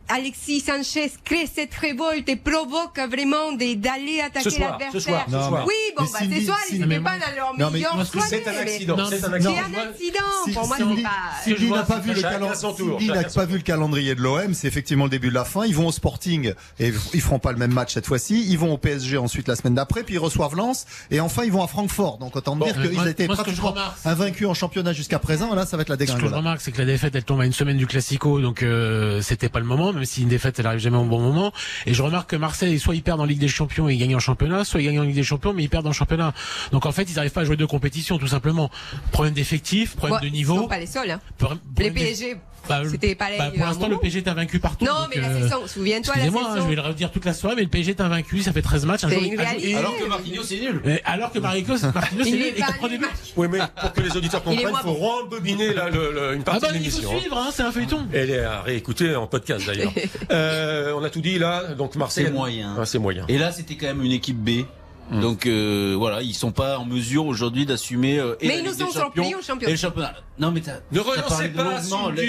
Alexis Sanchez crée cette révolte et provoque vraiment des- d'aller attaquer Ce soir, ce l'adversaire. Oui, bon, bah Cindy- ce soir ils n'étaient pas dans leur soirée. C'est un accident. Non, C'est un accident. un accident. Si- Pour moi, c'est pas. Cindy n'a pas vu le calendrier. son tour, Cindy n'a chacun son pas vu le calendrier de l'OM. C'est effectivement le début de la fin. Ils vont au Sporting et ils feront pas le même match cette fois-ci. Ils vont au PSG ensuite la semaine d'après, puis ils reçoivent Lens et enfin ils vont à Francfort. Donc autant dire qu'ils étaient pratiquement invaincus en championnat jusqu'à présent. Là, ça va être la Ce que je dégringolade. remarque, c'est que la défaite, elle tombe à une semaine du Classico, donc euh, c'était pas le moment, même si une défaite, elle arrive jamais au bon moment. Et je remarque que Marseille, soit ils perdent en Ligue des Champions et ils gagnent en championnat, soit ils gagnent en Ligue des Champions mais ils perdent en championnat. Donc en fait, ils n'arrivent pas à jouer deux compétitions, tout simplement. Problème d'effectif, problème de Ils niveau. sont pas les seuls. Hein. problème- Les PSG, Bah, c'était pareil. bah, pour un l'instant, le. PSG est invaincu partout. Non, donc, mais la euh, saison, souviens-toi la Excusez-moi, hein, je vais le redire toute la soirée, mais le PSG est invaincu, ça fait 13 matchs. un C'est jour, une un jour- réalité. et- Alors que Marquinhos c'est nul. et alors que Marquinhos, Marquinhos, Il il est- est et pas comprend des nul. buts. Oui, mais pour que les auditeurs Il comprennent, il faut rembobiner là, le- le- une Ah partie bah, de il faut l'émission. suivre, hein, c'est un feuilleton. Elle est à réécouter en podcast d'ailleurs. Euh, on a tout dit là, donc Marseille. C'est moyen. Ah, c'est moyen. Et là, c'était quand même une équipe B. Donc euh, voilà, ils sont pas en mesure aujourd'hui d'assumer euh, et Mais la ils nous Ligue ont Champions au championnat. et le championnat. Non mais t'as Ne t'as relancez pas,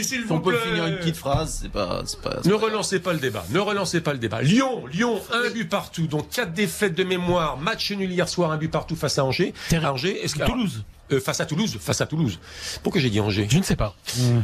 s'il on vous peut plaît. finir une petite phrase, c'est pas c'est pas c'est Ne pas- relancez pas le débat. Ne relancez pas le débat. Lyon, Lyon, un but partout. Donc quatre défaites de mémoire. Match nul hier soir, un but partout face à Angers. Angers. Est-ce que Toulouse. Euh, face à Toulouse. Face à Toulouse. Pourquoi j'ai dit Angers Je ne sais pas.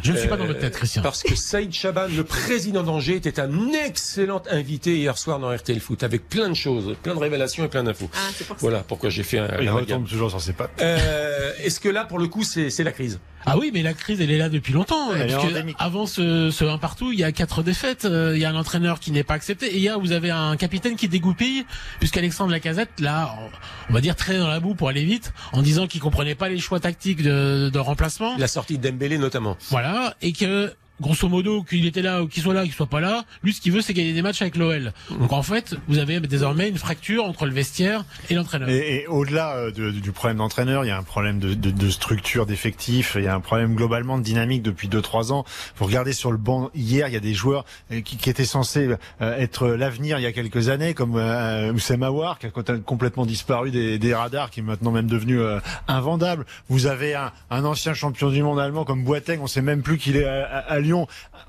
Je ne suis pas dans Euh, votre tête, Christian. Parce que Saïd Chaban, le président d'Angers, était un excellent invité hier soir dans RTL Foot avec plein de choses, plein de révélations et plein d'infos. Ah, c'est pour ça. Voilà pourquoi j'ai fait un. Il retombe toujours sur ses pattes. Euh, Est-ce que là, pour le coup, c'est c'est la crise? Ah oui, mais la crise, elle est là depuis longtemps. Elle est parce que endémique. avant ce, ce 1 partout, il y a quatre défaites. euh, Il y a un entraîneur qui n'est pas accepté. Et il y a, vous avez un capitaine qui dégoupille, puisqu'Alexandre Lacazette, là, on- on va dire très dans la boue pour aller vite, en disant qu'il comprenait pas les choix tactiques de, de remplacement. La sortie d'Embélé notamment. Voilà. Et que, grosso modo, qu'il était là ou qu'il soit là, qu'il soit pas là, lui, ce qu'il veut, c'est gagner des matchs avec l'OL. Donc en fait, vous avez désormais une fracture entre le vestiaire et l'entraîneur. Et, au-delà euh, du problème d'entraîneur, il y a un problème de, structure, d'effectifs, il y a un problème globalement de dynamique depuis 2-3 ans. Vous regardez sur le banc hier, il y a des joueurs euh, qui, étaient censés euh, être l'avenir il y a quelques années, comme euh, Oussem qui a complètement disparu des, radars, qui est maintenant même devenu invendable. Vous avez un, ancien champion du monde allemand comme Boateng, on sait même plus qu'il est à- à Lyon.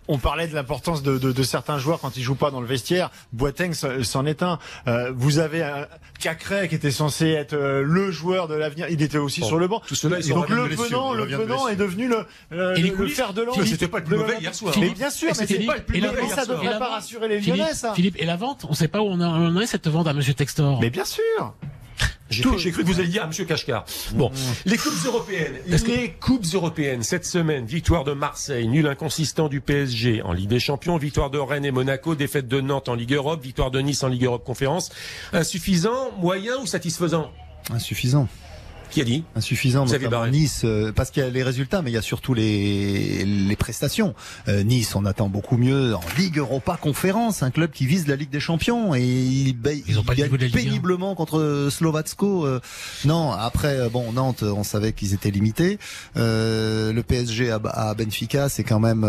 On parlait de l'importance de, de, de certains joueurs quand ils jouent pas dans le vestiaire. Boateng s'en- est un. Euh, vous avez un Cacré qui était censé être euh, le joueur de l'avenir. Il était aussi Bon, sur le banc. tout cela, donc le venant, le de est devenu le, euh, Et les le- le fer de lance. Mais c'était pas le plus mauvais hier soir. Mais bien sûr, Et mais c'était pas le plus mauvais ça devrait pas vente. rassurer les Philippe, Lyonnais, ça. Philippe, et la vente, on sait pas où on, a, on en est cette vente à Monsieur Textor. Mais bien sûr. J'ai cru, j'ai cru que vous alliez dire à Monsieur Kashkar. Bon, les coupes européennes. Les coupes européennes cette semaine. Victoire de Marseille, nul inconsistant du PSG en Ligue des Champions, victoire de Rennes et Monaco, défaite de Nantes en Ligue Europe, victoire de Nice en Ligue Europe Conférence. Insuffisant, moyen ou satisfaisant? Insuffisant. Qui a dit Insuffisant, notamment Nice, euh, parce qu'il y a les résultats, mais il y a surtout les, les prestations. Euh, nice, on attend beaucoup mieux en Ligue Europa Conférence, un club qui vise la Ligue des Champions et il, ils ont pas gagne péniblement contre Slovatsko. Euh, non, après, bon, Nantes, on savait qu'ils étaient limités. le PSG à, à Benfica, c'est quand même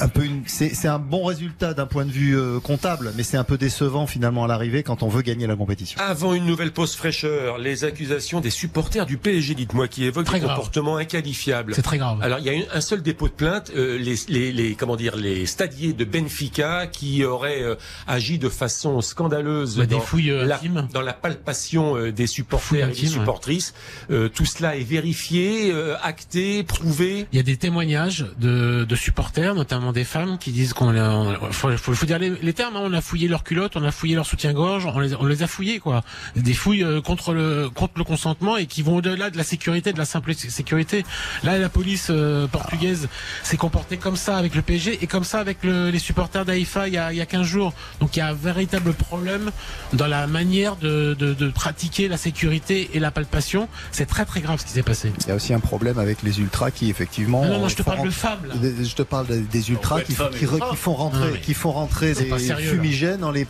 un peu une, c'est un bon résultat d'un point de vue euh, comptable, mais c'est un peu décevant finalement à l'arrivée quand on veut gagner la compétition. Avant une nouvelle pause fraîcheur, les accusations des supporters du PSG, dites-moi, qui évoquent des comportements inqualifiables. C'est très grave. Alors il y a un seul dépôt de plainte, euh, les, les, les, comment dire, les stadiers de Benfica qui auraient euh, agi de façon scandaleuse bah, dans, des la, dans la palpation des supporters et des supportrices. tout cela est vérifié, acté, prouvé. Il y a des témoignages de, de supporters, notamment des femmes qui disent qu'on a, faut, faut, dire les, termes, hein. on a fouillé leurs culottes, on a fouillé leur soutien-gorge, on les, on les a fouillés quoi. Des fouilles euh, contre le contre le consentement et qui vont au-delà de la sécurité, de la simple sécurité. Là, la police euh, portugaise s'est comportée comme ça avec le PSG et comme ça avec les supporters d'Aïfa il y a, il y a 15 jours. Donc il y a un véritable problème dans la manière de, de, de pratiquer la sécurité et la palpation. C'est très très grave ce qui s'est passé. Il y a aussi un problème avec les ultras qui effectivement. Non, non, je te parle de femmes. Je te parle des ultras qui, font rentrer, qui font rentrer des fumigènes en les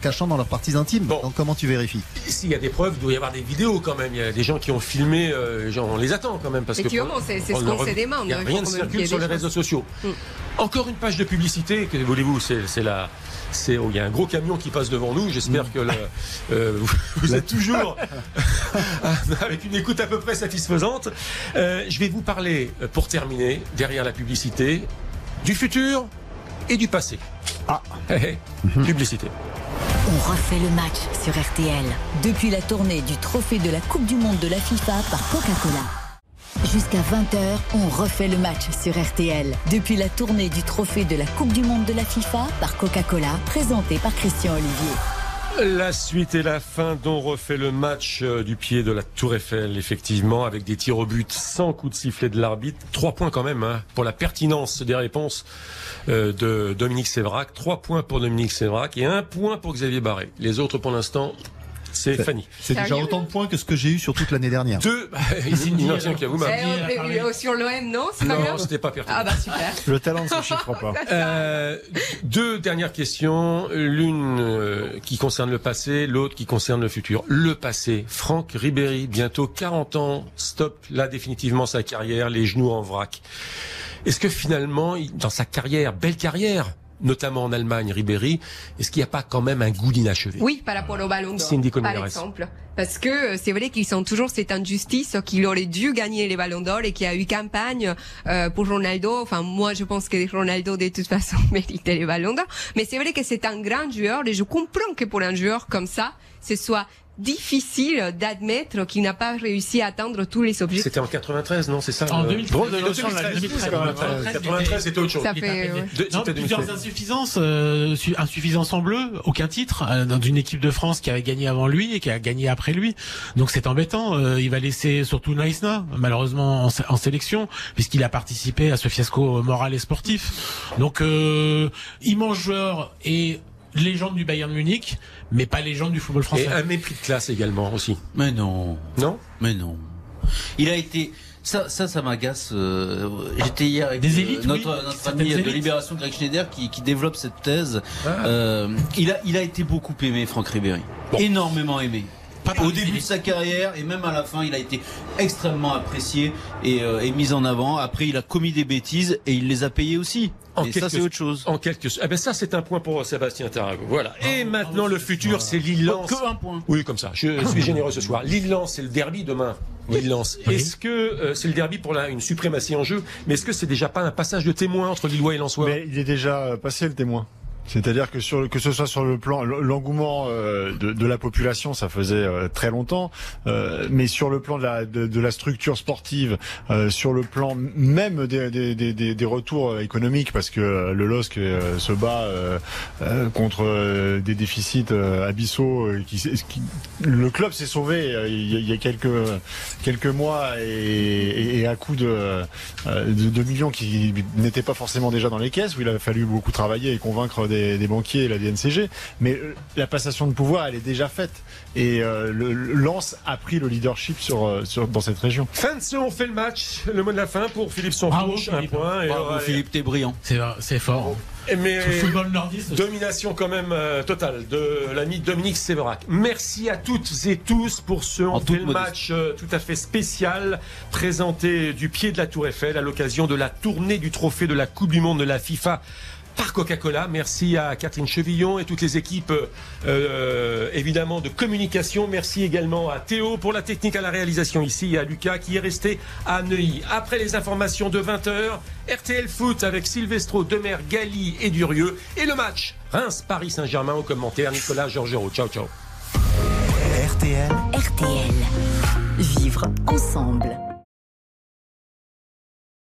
cachant dans leurs parties intimes. Donc comment tu vérifies? S'il y a des preuves, il doit y avoir des vidéos quand même. Il y a des gens qui ont filmé, euh, on les attend quand même parce Effectivement, c'est ce qu'on s'est demandé. Il n'y a rien de circule sur les réseaux sociaux. Mm. Encore une page de publicité, que voulez-vous C'est la. Oh, il y a un gros camion qui passe devant nous. J'espère mm. que euh, vous, êtes toujours avec une écoute à peu près satisfaisante. Euh, je vais vous parler, pour terminer, derrière la publicité, du futur et du passé. Ah, publicité. On refait le match sur RTL depuis la tournée du trophée de la Coupe du Monde de la FIFA par Coca-Cola. Jusqu'à 20h, on refait le match sur RTL depuis la tournée du trophée de la Coupe du Monde de la FIFA par Coca-Cola, présenté par Christian Olivier. La suite et la fin dont refait le match euh, du pied de la Tour Eiffel, effectivement, avec des tirs au but sans coup de sifflet de l'arbitre. Trois points quand même hein, pour la pertinence des réponses euh, de Dominique Sévrac. Trois points pour Dominique Sévrac et un point pour Xavier Barré. Les autres, pour l'instant, c'est Fanny. C'est déjà autant de points que ce que j'ai eu sur toute l'année dernière. Deux. il a vous eh, Sur l'OM, non Non, c'était pas pertinent. Ah bah super. Le talent ne se chiffre pas. Euh, deux dernières questions. L'une euh, qui concerne le passé, l'autre qui concerne le futur. Le passé. Franck Ribéry, bientôt 40 ans, stop là définitivement sa carrière, les genoux en vrac. Est-ce que finalement, dans sa carrière, belle carrière, notamment en Allemagne, Ribéry, est-ce qu'il n'y a pas quand même un goût d'inachevé? Oui, par rapport au ballon d'or, par exemple. Parce que euh, c'est vrai qu'ils sont toujours cette injustice qu'il aurait dû gagner les ballons d'or et qu'il y a eu campagne euh, pour Ronaldo. Enfin, moi, je pense que Ronaldo, de toute façon, méritait les ballons d'or. Mais c'est vrai que c'est un grand joueur et je comprends que pour un joueur comme ça, ce soit difficile d'admettre qu'il n'a pas réussi à atteindre tous les objectifs. C'était en 93, non C'est ça En 2013, 93, c'était autre chose. Ça fait, non, plusieurs insuffisances, euh, insuffisances en bleu, aucun titre, euh, dans une équipe de France qui avait gagné avant lui et qui a gagné après lui. Donc c'est embêtant. Euh, il va laisser surtout Naïsna, malheureusement en, en sélection, puisqu'il a participé à ce fiasco moral et sportif. Donc euh, immense joueur et légende du Bayern Munich, mais pas légende du football français. Et un mépris de classe également aussi. Mais non. Non? Mais non. Il a été. Ça, ça, ça m'agace. Euh, j'étais hier avec Des élites, notre, notre ami de Libération, Greg Schneider, qui, qui développe cette thèse. Ah. Euh, il a, il a été beaucoup aimé, Franck Ribéry. Énormément aimé. Au début de sa carrière et même à la fin, il a été extrêmement apprécié et, euh, et mis en avant. Après, il a commis des bêtises et il les a payées aussi. En et ça, c'est autre chose. En quelque eh ben ça, c'est un point pour Sébastien Tarago. Voilà. Et maintenant, le futur, c'est Lille-Lens. Que un point. Oui, comme ça. Je suis généreux ce soir. Lille-Lens, c'est le derby demain. Lille-Lens. Est-ce que euh, c'est le derby pour la, une suprématie en jeu Mais est-ce que c'est déjà pas un passage de témoin entre Lillois et Lensois? Mais il est déjà passé le témoin. C'est-à-dire que sur que ce soit sur le plan l'engouement euh, de, de, la population, ça faisait euh, très longtemps, euh, mais sur le plan de la, de, de la structure sportive, sur le plan même des, des, des, des, retours économiques, parce que le LOSC se bat contre des déficits abyssaux. Qui, qui, le club s'est sauvé il y a quelques quelques mois et, et à coup de, de, de millions qui n'étaient pas forcément déjà dans les caisses, où il a fallu beaucoup travailler et convaincre des des, des banquiers et la DNCG, mais euh, la passation de pouvoir, elle est déjà faite. Et euh, le, le Lens a pris le leadership sur, euh, sur, dans cette région. Fin de ce, on fait le match. Le mot de la fin pour Philippe Sonfouche. Un point. Et Bravo, alors, Philippe, t'es brillant. C'est c'est fort. Et Mais football nordiste. domination quand même euh, totale de l'ami Dominique Séverac. Merci à toutes et tous pour ce on toute fait le modestie. match euh, tout à fait spécial présenté du pied de la Tour Eiffel à l'occasion de la tournée du trophée de la Coupe du Monde de la FIFA par Coca-Cola. Merci à Catherine Chevillon et toutes les équipes euh, évidemment de communication. Merci également à Théo pour la technique à la réalisation ici et à Lucas qui est resté à Neuilly. Après les informations de 20h, RTL Foot avec Silvestro, Demer, Gali et Durieux et le match Reims-Paris Saint-Germain au commentaire Nicolas Georgerot. Ciao ciao. RTL. RTL. Vivre ensemble.